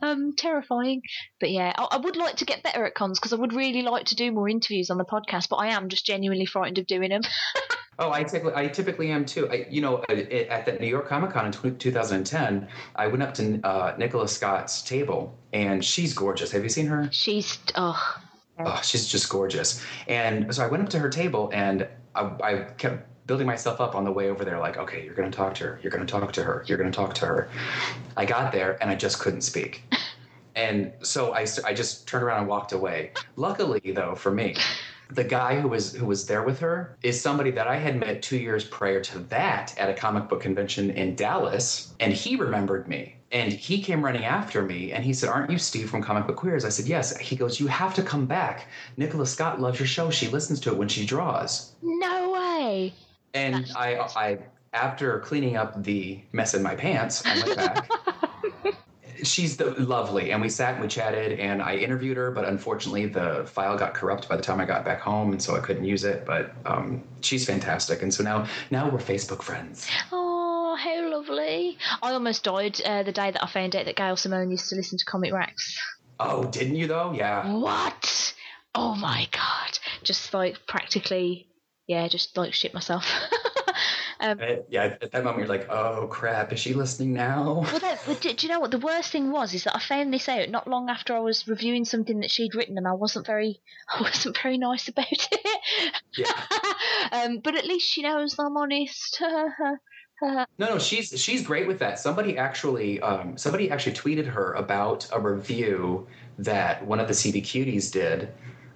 um, terrifying. But yeah, I, I would like to get better at cons because I would really like to do more interviews on the podcast. But I am just genuinely frightened of doing them. *laughs* Oh, I typically, I typically am too. I, you know, at at the New York Comic Con in tw 2010, I went up to uh, Nicola Scott's table, and she's gorgeous. Have you seen her? She's oh Oh, she's just gorgeous. And so I went up to her table, and I, I kept building myself up on the way over there. Like, okay, you're going to talk to her. You're going to talk to her. You're going to talk to her. I got there, and I just couldn't speak. *laughs* And so I, I just turned around and walked away. Luckily, though, for me, the guy who was who was there with her is somebody that I had met two years prior to that at a comic book convention in Dallas, and he remembered me. And he came running after me and he said, Aren't you Steve from Comic Book Queers? I said, Yes. He goes, You have to come back. Nicola Scott loves your show. She listens to it when she draws. no way. And I, I, after cleaning up the mess in my pants, I went back. *laughs* She's the, lovely, and we sat and we chatted, and I interviewed her, but unfortunately the file got corrupt by the time I got back home, and so I couldn't use it. But um, she's fantastic, and so now now we're Facebook friends. Oh, how lovely. I almost died uh, the day that I found out that Gail Simone used to listen to Comic Racks. Oh, didn't you though? Yeah. What? Oh my god. Just like practically, yeah, just like shit myself. *laughs* um, Uh, yeah. At that moment, you're like, oh crap, is she listening now? well, that, but do, do you know what the worst thing was? Is that I found this out not long after I was reviewing something that she'd written, and I wasn't very, *laughs* I wasn't very nice about it. Yeah. *laughs* um, but at least she knows I'm honest. *laughs* No, no, she's she's great with that. Somebody actually, um, somebody actually tweeted her about a review that one of the CB Cuties did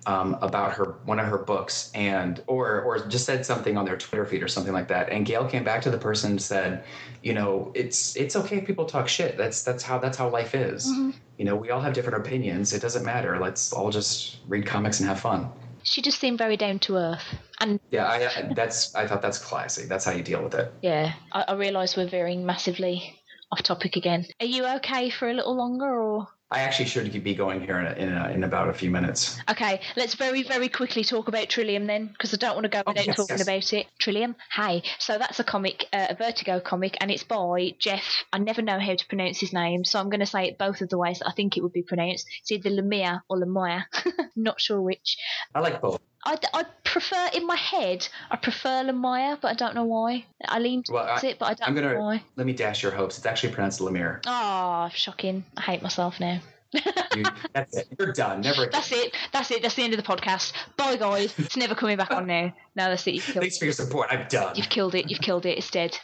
um, about her one of her books, and or or just said something on their Twitter feed or something like that. And Gail came back to the person and said, you know, it's it's okay if people talk shit. That's that's how that's how life is. Mhm. You know, we all have different opinions. It doesn't matter. Let's all just read comics and have fun. she just seemed very down to earth, and Yeah, I, I that's I thought that's classy. That's how you deal with it. yeah, I, I realise we're veering massively off topic again. Are you okay for a little longer, or? I actually should be going here in a, in, a, in about a few minutes. Okay, let's very, very quickly talk about Trillium then, because I don't want to go Oh, without yes, talking yes. about it. Trillium, hey. So that's a comic, uh, a Vertigo comic, and it's by Jeff. I never know how to pronounce his name, so I'm going to say it both of the ways that I think it would be pronounced. It's either Lemire or Lemire. *laughs* Not sure which. I like both. I, I prefer, in my head, I prefer Lemire, but I don't know why. I lean Well, towards I- it, but I don't I'm gonna know why. let me dash your hopes. It's actually pronounced Lemire. Oh, shocking. I hate myself now. You, that's it. You're done. Never *laughs* again. That's it. That's it. That's the end of the podcast. Bye, guys. It's never coming back on *laughs* now. Now that's it. Thanks for your support. I'm done. You've killed it. You've killed it. It's dead.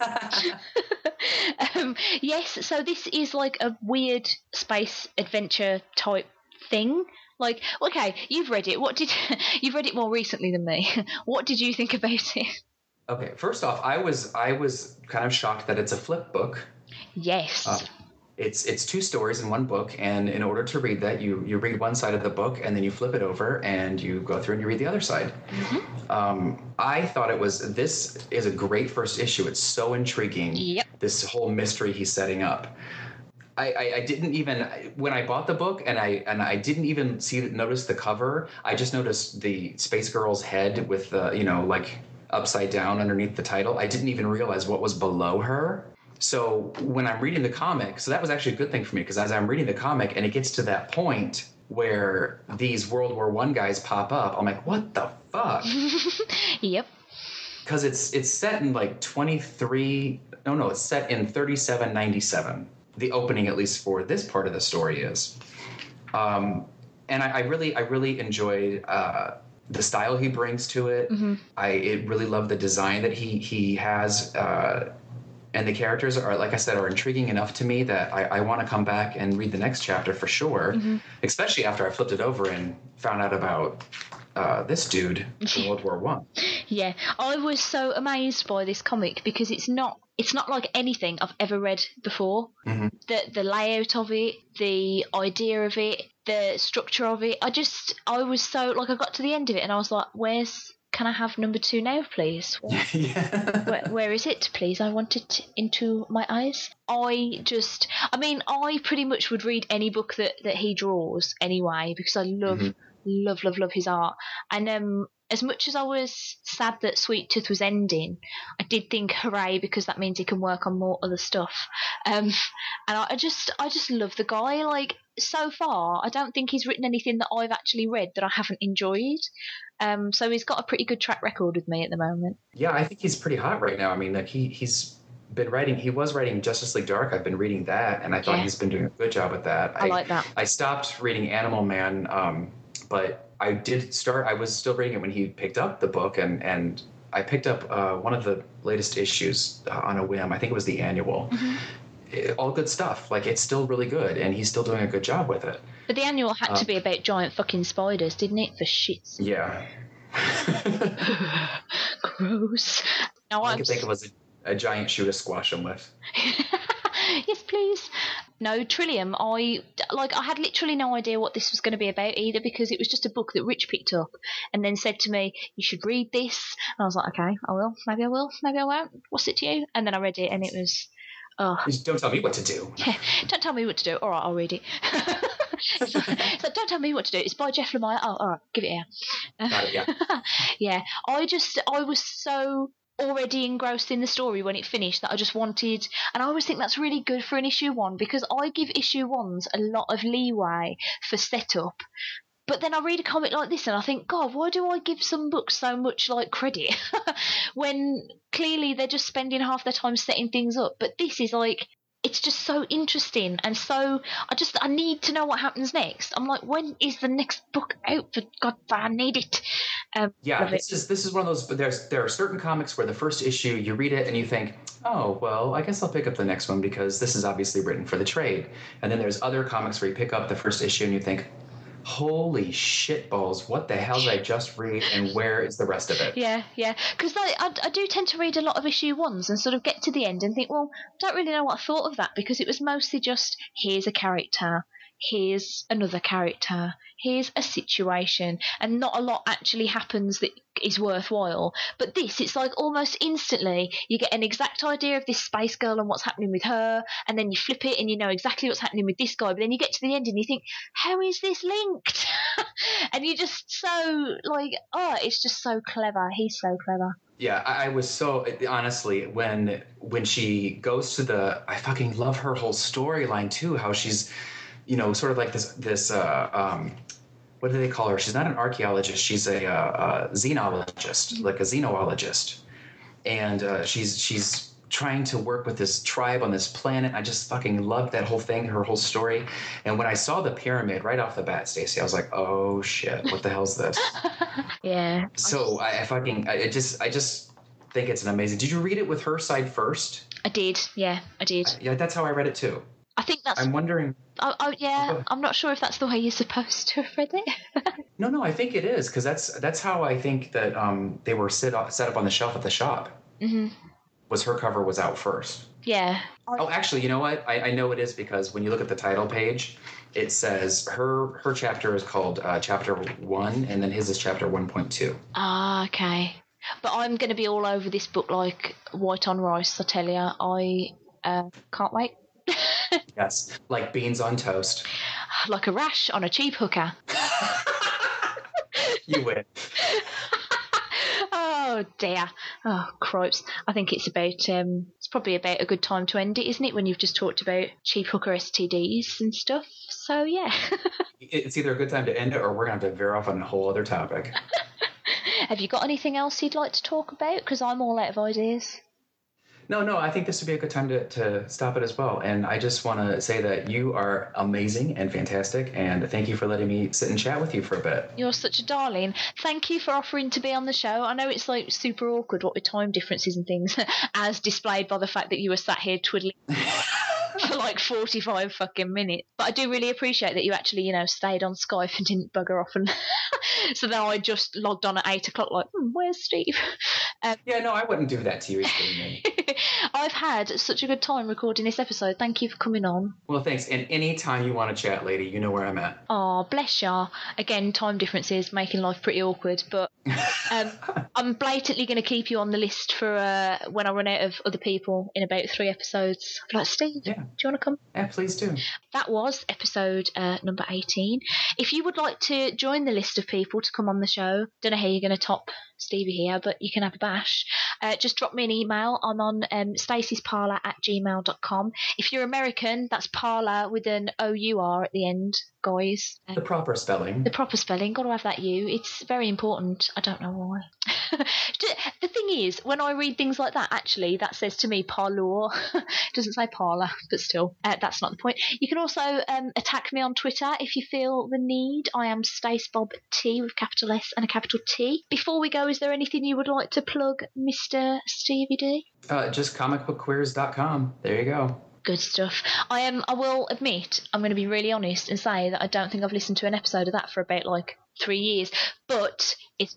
*laughs* um, yes. So this is like a weird space adventure type thing. Like, okay, you've read it. What did *laughs* you've read it more recently than me? *laughs* What did you think about it? Okay, first off, I was I was kind of shocked that it's a flip book. Yes. Uh, it's it's two stories in one book, and in order to read that, you you read one side of the book, and then you flip it over, and you go through and you read the other side. Um, I thought it was this is a great first issue. It's so intriguing. Yep. This whole mystery he's setting up. I, I, I didn't even when I bought the book and I and I didn't even see notice the cover. I just noticed the space girl's head with the you know like upside down underneath the title. I didn't even realize what was below her. So when I'm reading the comic, so that was actually a good thing for me because as I'm reading the comic and it gets to that point where these World War One guys pop up, I'm like, what the fuck? *laughs* Yep. Because it's it's set in like 23. No, no, it's set in 3797. The opening, at least for this part of the story, is. Um, and I, I really, I really enjoyed uh, the style he brings to it. I it really love the design that he he has. Uh, and the characters are, like I said, are intriguing enough to me that I, I want to come back and read the next chapter for sure. Especially after I flipped it over and found out about uh, this dude from *laughs* World War One. Yeah, I was so amazed by this comic because it's not it's not like anything I've ever read before. Mhm. The the layout of it, the idea of it, the structure of it. I just I was so like I got to the end of it and I was like, where's can I have number two now, please? *laughs* Where, yeah. where, where is it, please? I want it into my eyes. I just, I mean, I pretty much would read any book that, that he draws anyway because I love, Mhm. love, love, love his art. And um, as much as I was sad that Sweet Tooth was ending, I did think hooray because that means he can work on more other stuff. Um, and I, I just, I just love the guy. Like so far, I don't think he's written anything that I've actually read that I haven't enjoyed. Um, so he's got a pretty good track record with me at the moment. Yeah, I think he's pretty hot right now. I mean, like he he's been writing. He was writing Justice League Dark. I've been reading that, and I thought Yeah. he's been doing a good job with that. I like that. I stopped reading Animal Man, um, but I did start. I was still reading it when he picked up the book, and and I picked up uh, one of the latest issues uh, on a whim. I think it was the annual. Mm-hmm. It- all good stuff. Like it's still really good, and he's still doing a good job with it. But the annual had Uh, to be about giant fucking spiders, didn't it? For shits. Yeah. *laughs* Gross. Now I I'm could think of was a, a giant shoe to squash him with. *laughs* yes, please. No, Trillium. I like. I had literally no idea what this was going to be about either because it was just a book that Rich picked up and then said to me, "You should read this." And I was like, "Okay, I will. Maybe I will. Maybe I won't. What's it to you?" And then I read it, and it was, oh, Just Don't tell me what to do. *laughs* yeah, don't tell me what to do. All right, I'll read it. *laughs* don't tell me what to do. It's by Jeff Lemire. Oh, all right, give it here. Got it, yeah. *laughs* yeah, I just I was so already engrossed in the story when it finished that I just wanted, and I always think that's really good for an issue one because I give issue ones a lot of leeway for setup. But then I read a comic like this and I think, God, why do I give some books so much like credit *laughs* when clearly they're just spending half their time setting things up? But this is like it's just so interesting and so I just I need to know what happens next. I'm like, when is the next book out? For God, I need it. Um, Yeah, this is this is one of those. There's there are certain comics where the first issue you read it and you think, oh well, I guess I'll pick up the next one because this is obviously written for the trade. And then there's other comics where you pick up the first issue and you think, holy shit balls, what the hell did I just read and where is the rest of it? Yeah, yeah. Because like, I, I do tend to read a lot of issue ones and sort of get to the end and think, well, I don't really know what I thought of that because it was mostly just here's a character, here's another character, here's a situation, and not a lot actually happens that is worthwhile. But this, it's like almost instantly you get an exact idea of this space girl and what's happening with her, and then you flip it and you know exactly what's happening with this guy. But then you get to the end and you think, how is this linked? *laughs* and you're just so like, oh, it's just so clever. He's so clever. Yeah, I, was so honestly when when she goes to the I fucking love her whole storyline too. How she's, you know, sort of like this this uh, um, what do they call her? She's not an archaeologist. She's a, uh, a xenologist, like a xenologist, and uh, she's she's trying to work with this tribe on this planet. I just fucking loved that whole thing, her whole story. And when I saw the pyramid right off the bat, Stacey, I was like, oh shit, what the hell's this? *laughs* Yeah. So I, I fucking I I just I just think it's an amazing. Did you read it with her side first? I did. Yeah, I did. Yeah, that's how I read it too. I think that's. I'm wondering. Oh, oh yeah. I'm not sure if that's the way you're supposed to have read it. *laughs* No, no, I think it is because that's that's how I think that um, they were sit up, set up on the shelf at the shop. hmm Was her cover was out first? Yeah. Oh, actually, you know what? I, I know it is because when you look at the title page, it says her her chapter is called uh, chapter one, and then his is chapter one point two. Ah, okay. But I'm going to be all over this book like white on rice. I tell you, I uh, can't wait. *laughs* *laughs* Yes, like beans on toast. *sighs* like a rash on a cheap hooker. *laughs* You win. *laughs* oh dear. Oh cripes. I think it's about um it's probably about a good time to end it, isn't it, when you've just talked about cheap hooker STDs and stuff. So yeah. It's either a good time to end it, or we're gonna have to veer off on a whole other topic. Have you got anything else you'd like to talk about? Because I'm all out of ideas. No, no, I think this would be a good time to, to stop it as well. And I just want to say that you are amazing and fantastic, and thank you for letting me sit and chat with you for a bit. You're such a darling. Thank you for offering to be on the show. I know it's like super awkward what with time differences and things, *laughs* as displayed by the fact that you were sat here twiddling *laughs* for like 45 fucking minutes. But I do really appreciate that you actually, you know, stayed on Skype and didn't bugger off. And *laughs* so then I just logged on at 8 o'clock, like, hmm, where's Steve? Yeah, no, I wouldn't do that to you. He's kidding me. I've had such a good time recording this episode. Thank you for coming on. Well, thanks. And anytime you want to chat, lady, you know where I'm at. Oh, bless ya. Again, time differences making life pretty awkward, but um, *laughs* I'm blatantly going to keep you on the list for uh, when I run out of other people in about three episodes. Like, Steve, Yeah. do you want to come? Yeah, please do. That was episode uh, number 18. If you would like to join the list of people to come on the show, don't know how you're going to top Stevie here, but you can have a bash. Uh, just drop me an email. I'm on um, stacysparlor at gmail.com. If you're American, that's parlor with an O-U-R at the end, guys. The proper spelling. the proper spelling, got to have that U. It's very important. I don't know why. *laughs* the thing is, when I read things like that, actually, that says to me parlour. it *laughs* doesn't say parlour, but still, uh, that's not the point. You can also um, attack me on Twitter if you feel the need. I am StaceBob T with capital S and a capital T. Before we go, is there anything you would like to plug, Mr. Stevie D? Uh, just comicbookqueers.com. There you go. Good stuff. I am. I will admit, I'm going to be really honest and say that I don't think I've listened to an episode of that for about like three years. But it's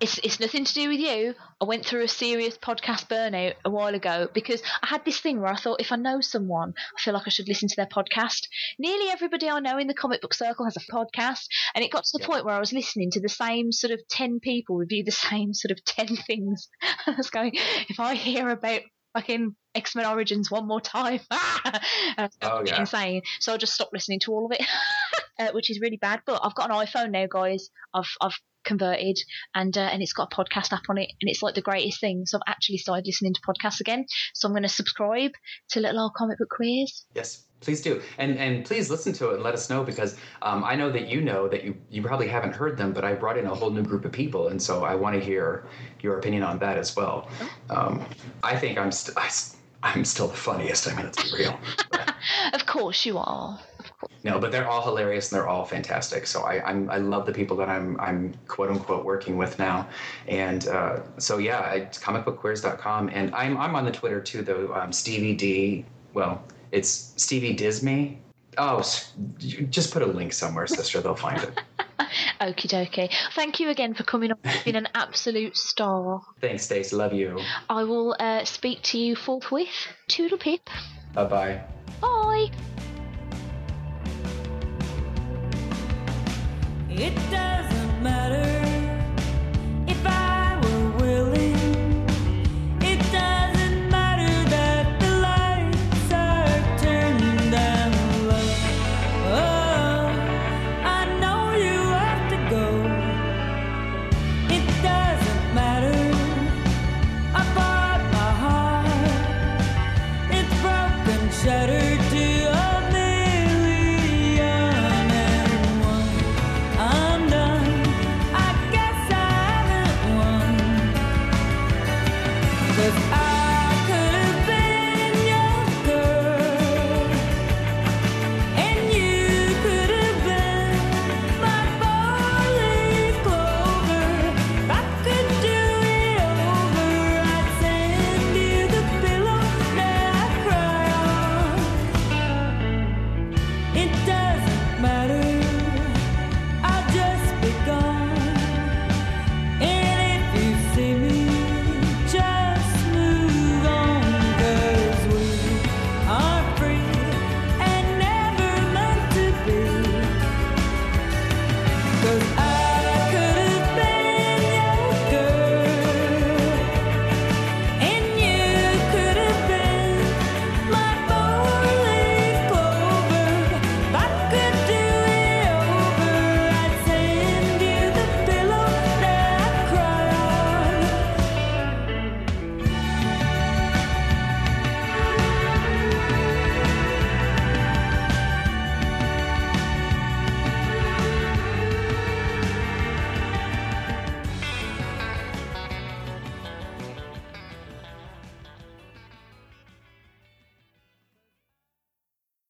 it's it's nothing to do with you. I went through a serious podcast burnout a while ago because I had this thing where I thought if I know someone, I feel like I should listen to their podcast. Nearly everybody I know in the comic book circle has a podcast, and it got to the Yeah. point where I was listening to the same sort of ten people review the *laughs* same sort of ten things. *laughs* I was going, if I hear about fucking X Men Origins one more time, *laughs* was Oh, yeah. insane. So I just stopped listening to all of it, *laughs* uh, which is really bad. But I've got an iPhone now, guys. I've I've converted and uh, and it's got a podcast app on it and it's like the greatest thing so i've actually started listening to podcasts again so i'm going to subscribe to little old Comic Book Queers Yes, please do, and and please listen to it and let us know because um, I know that you know that you you probably haven't heard them, but I brought in a whole new group of people, and so I want to hear your opinion on that as well. Um, I think I'm st- I, I'm still the funniest. I mean, let's be real. *laughs* of course you are No, but they're all hilarious and they're all fantastic. So I I'm, I love the people that I'm I'm quote unquote working with now, and uh, so yeah, it's comicbookqueers.com, and I'm I'm on the Twitter too though. Um, Stevie D. Well, it's Stevie Disney. Oh, just put a link somewhere, sister. They'll find it. *laughs* okie dokie thank you again for coming on You've been an absolute star Thanks, Stace. Love you. i will uh, speak to you forthwith toodle pip Bye Bye bye. It doesn't matter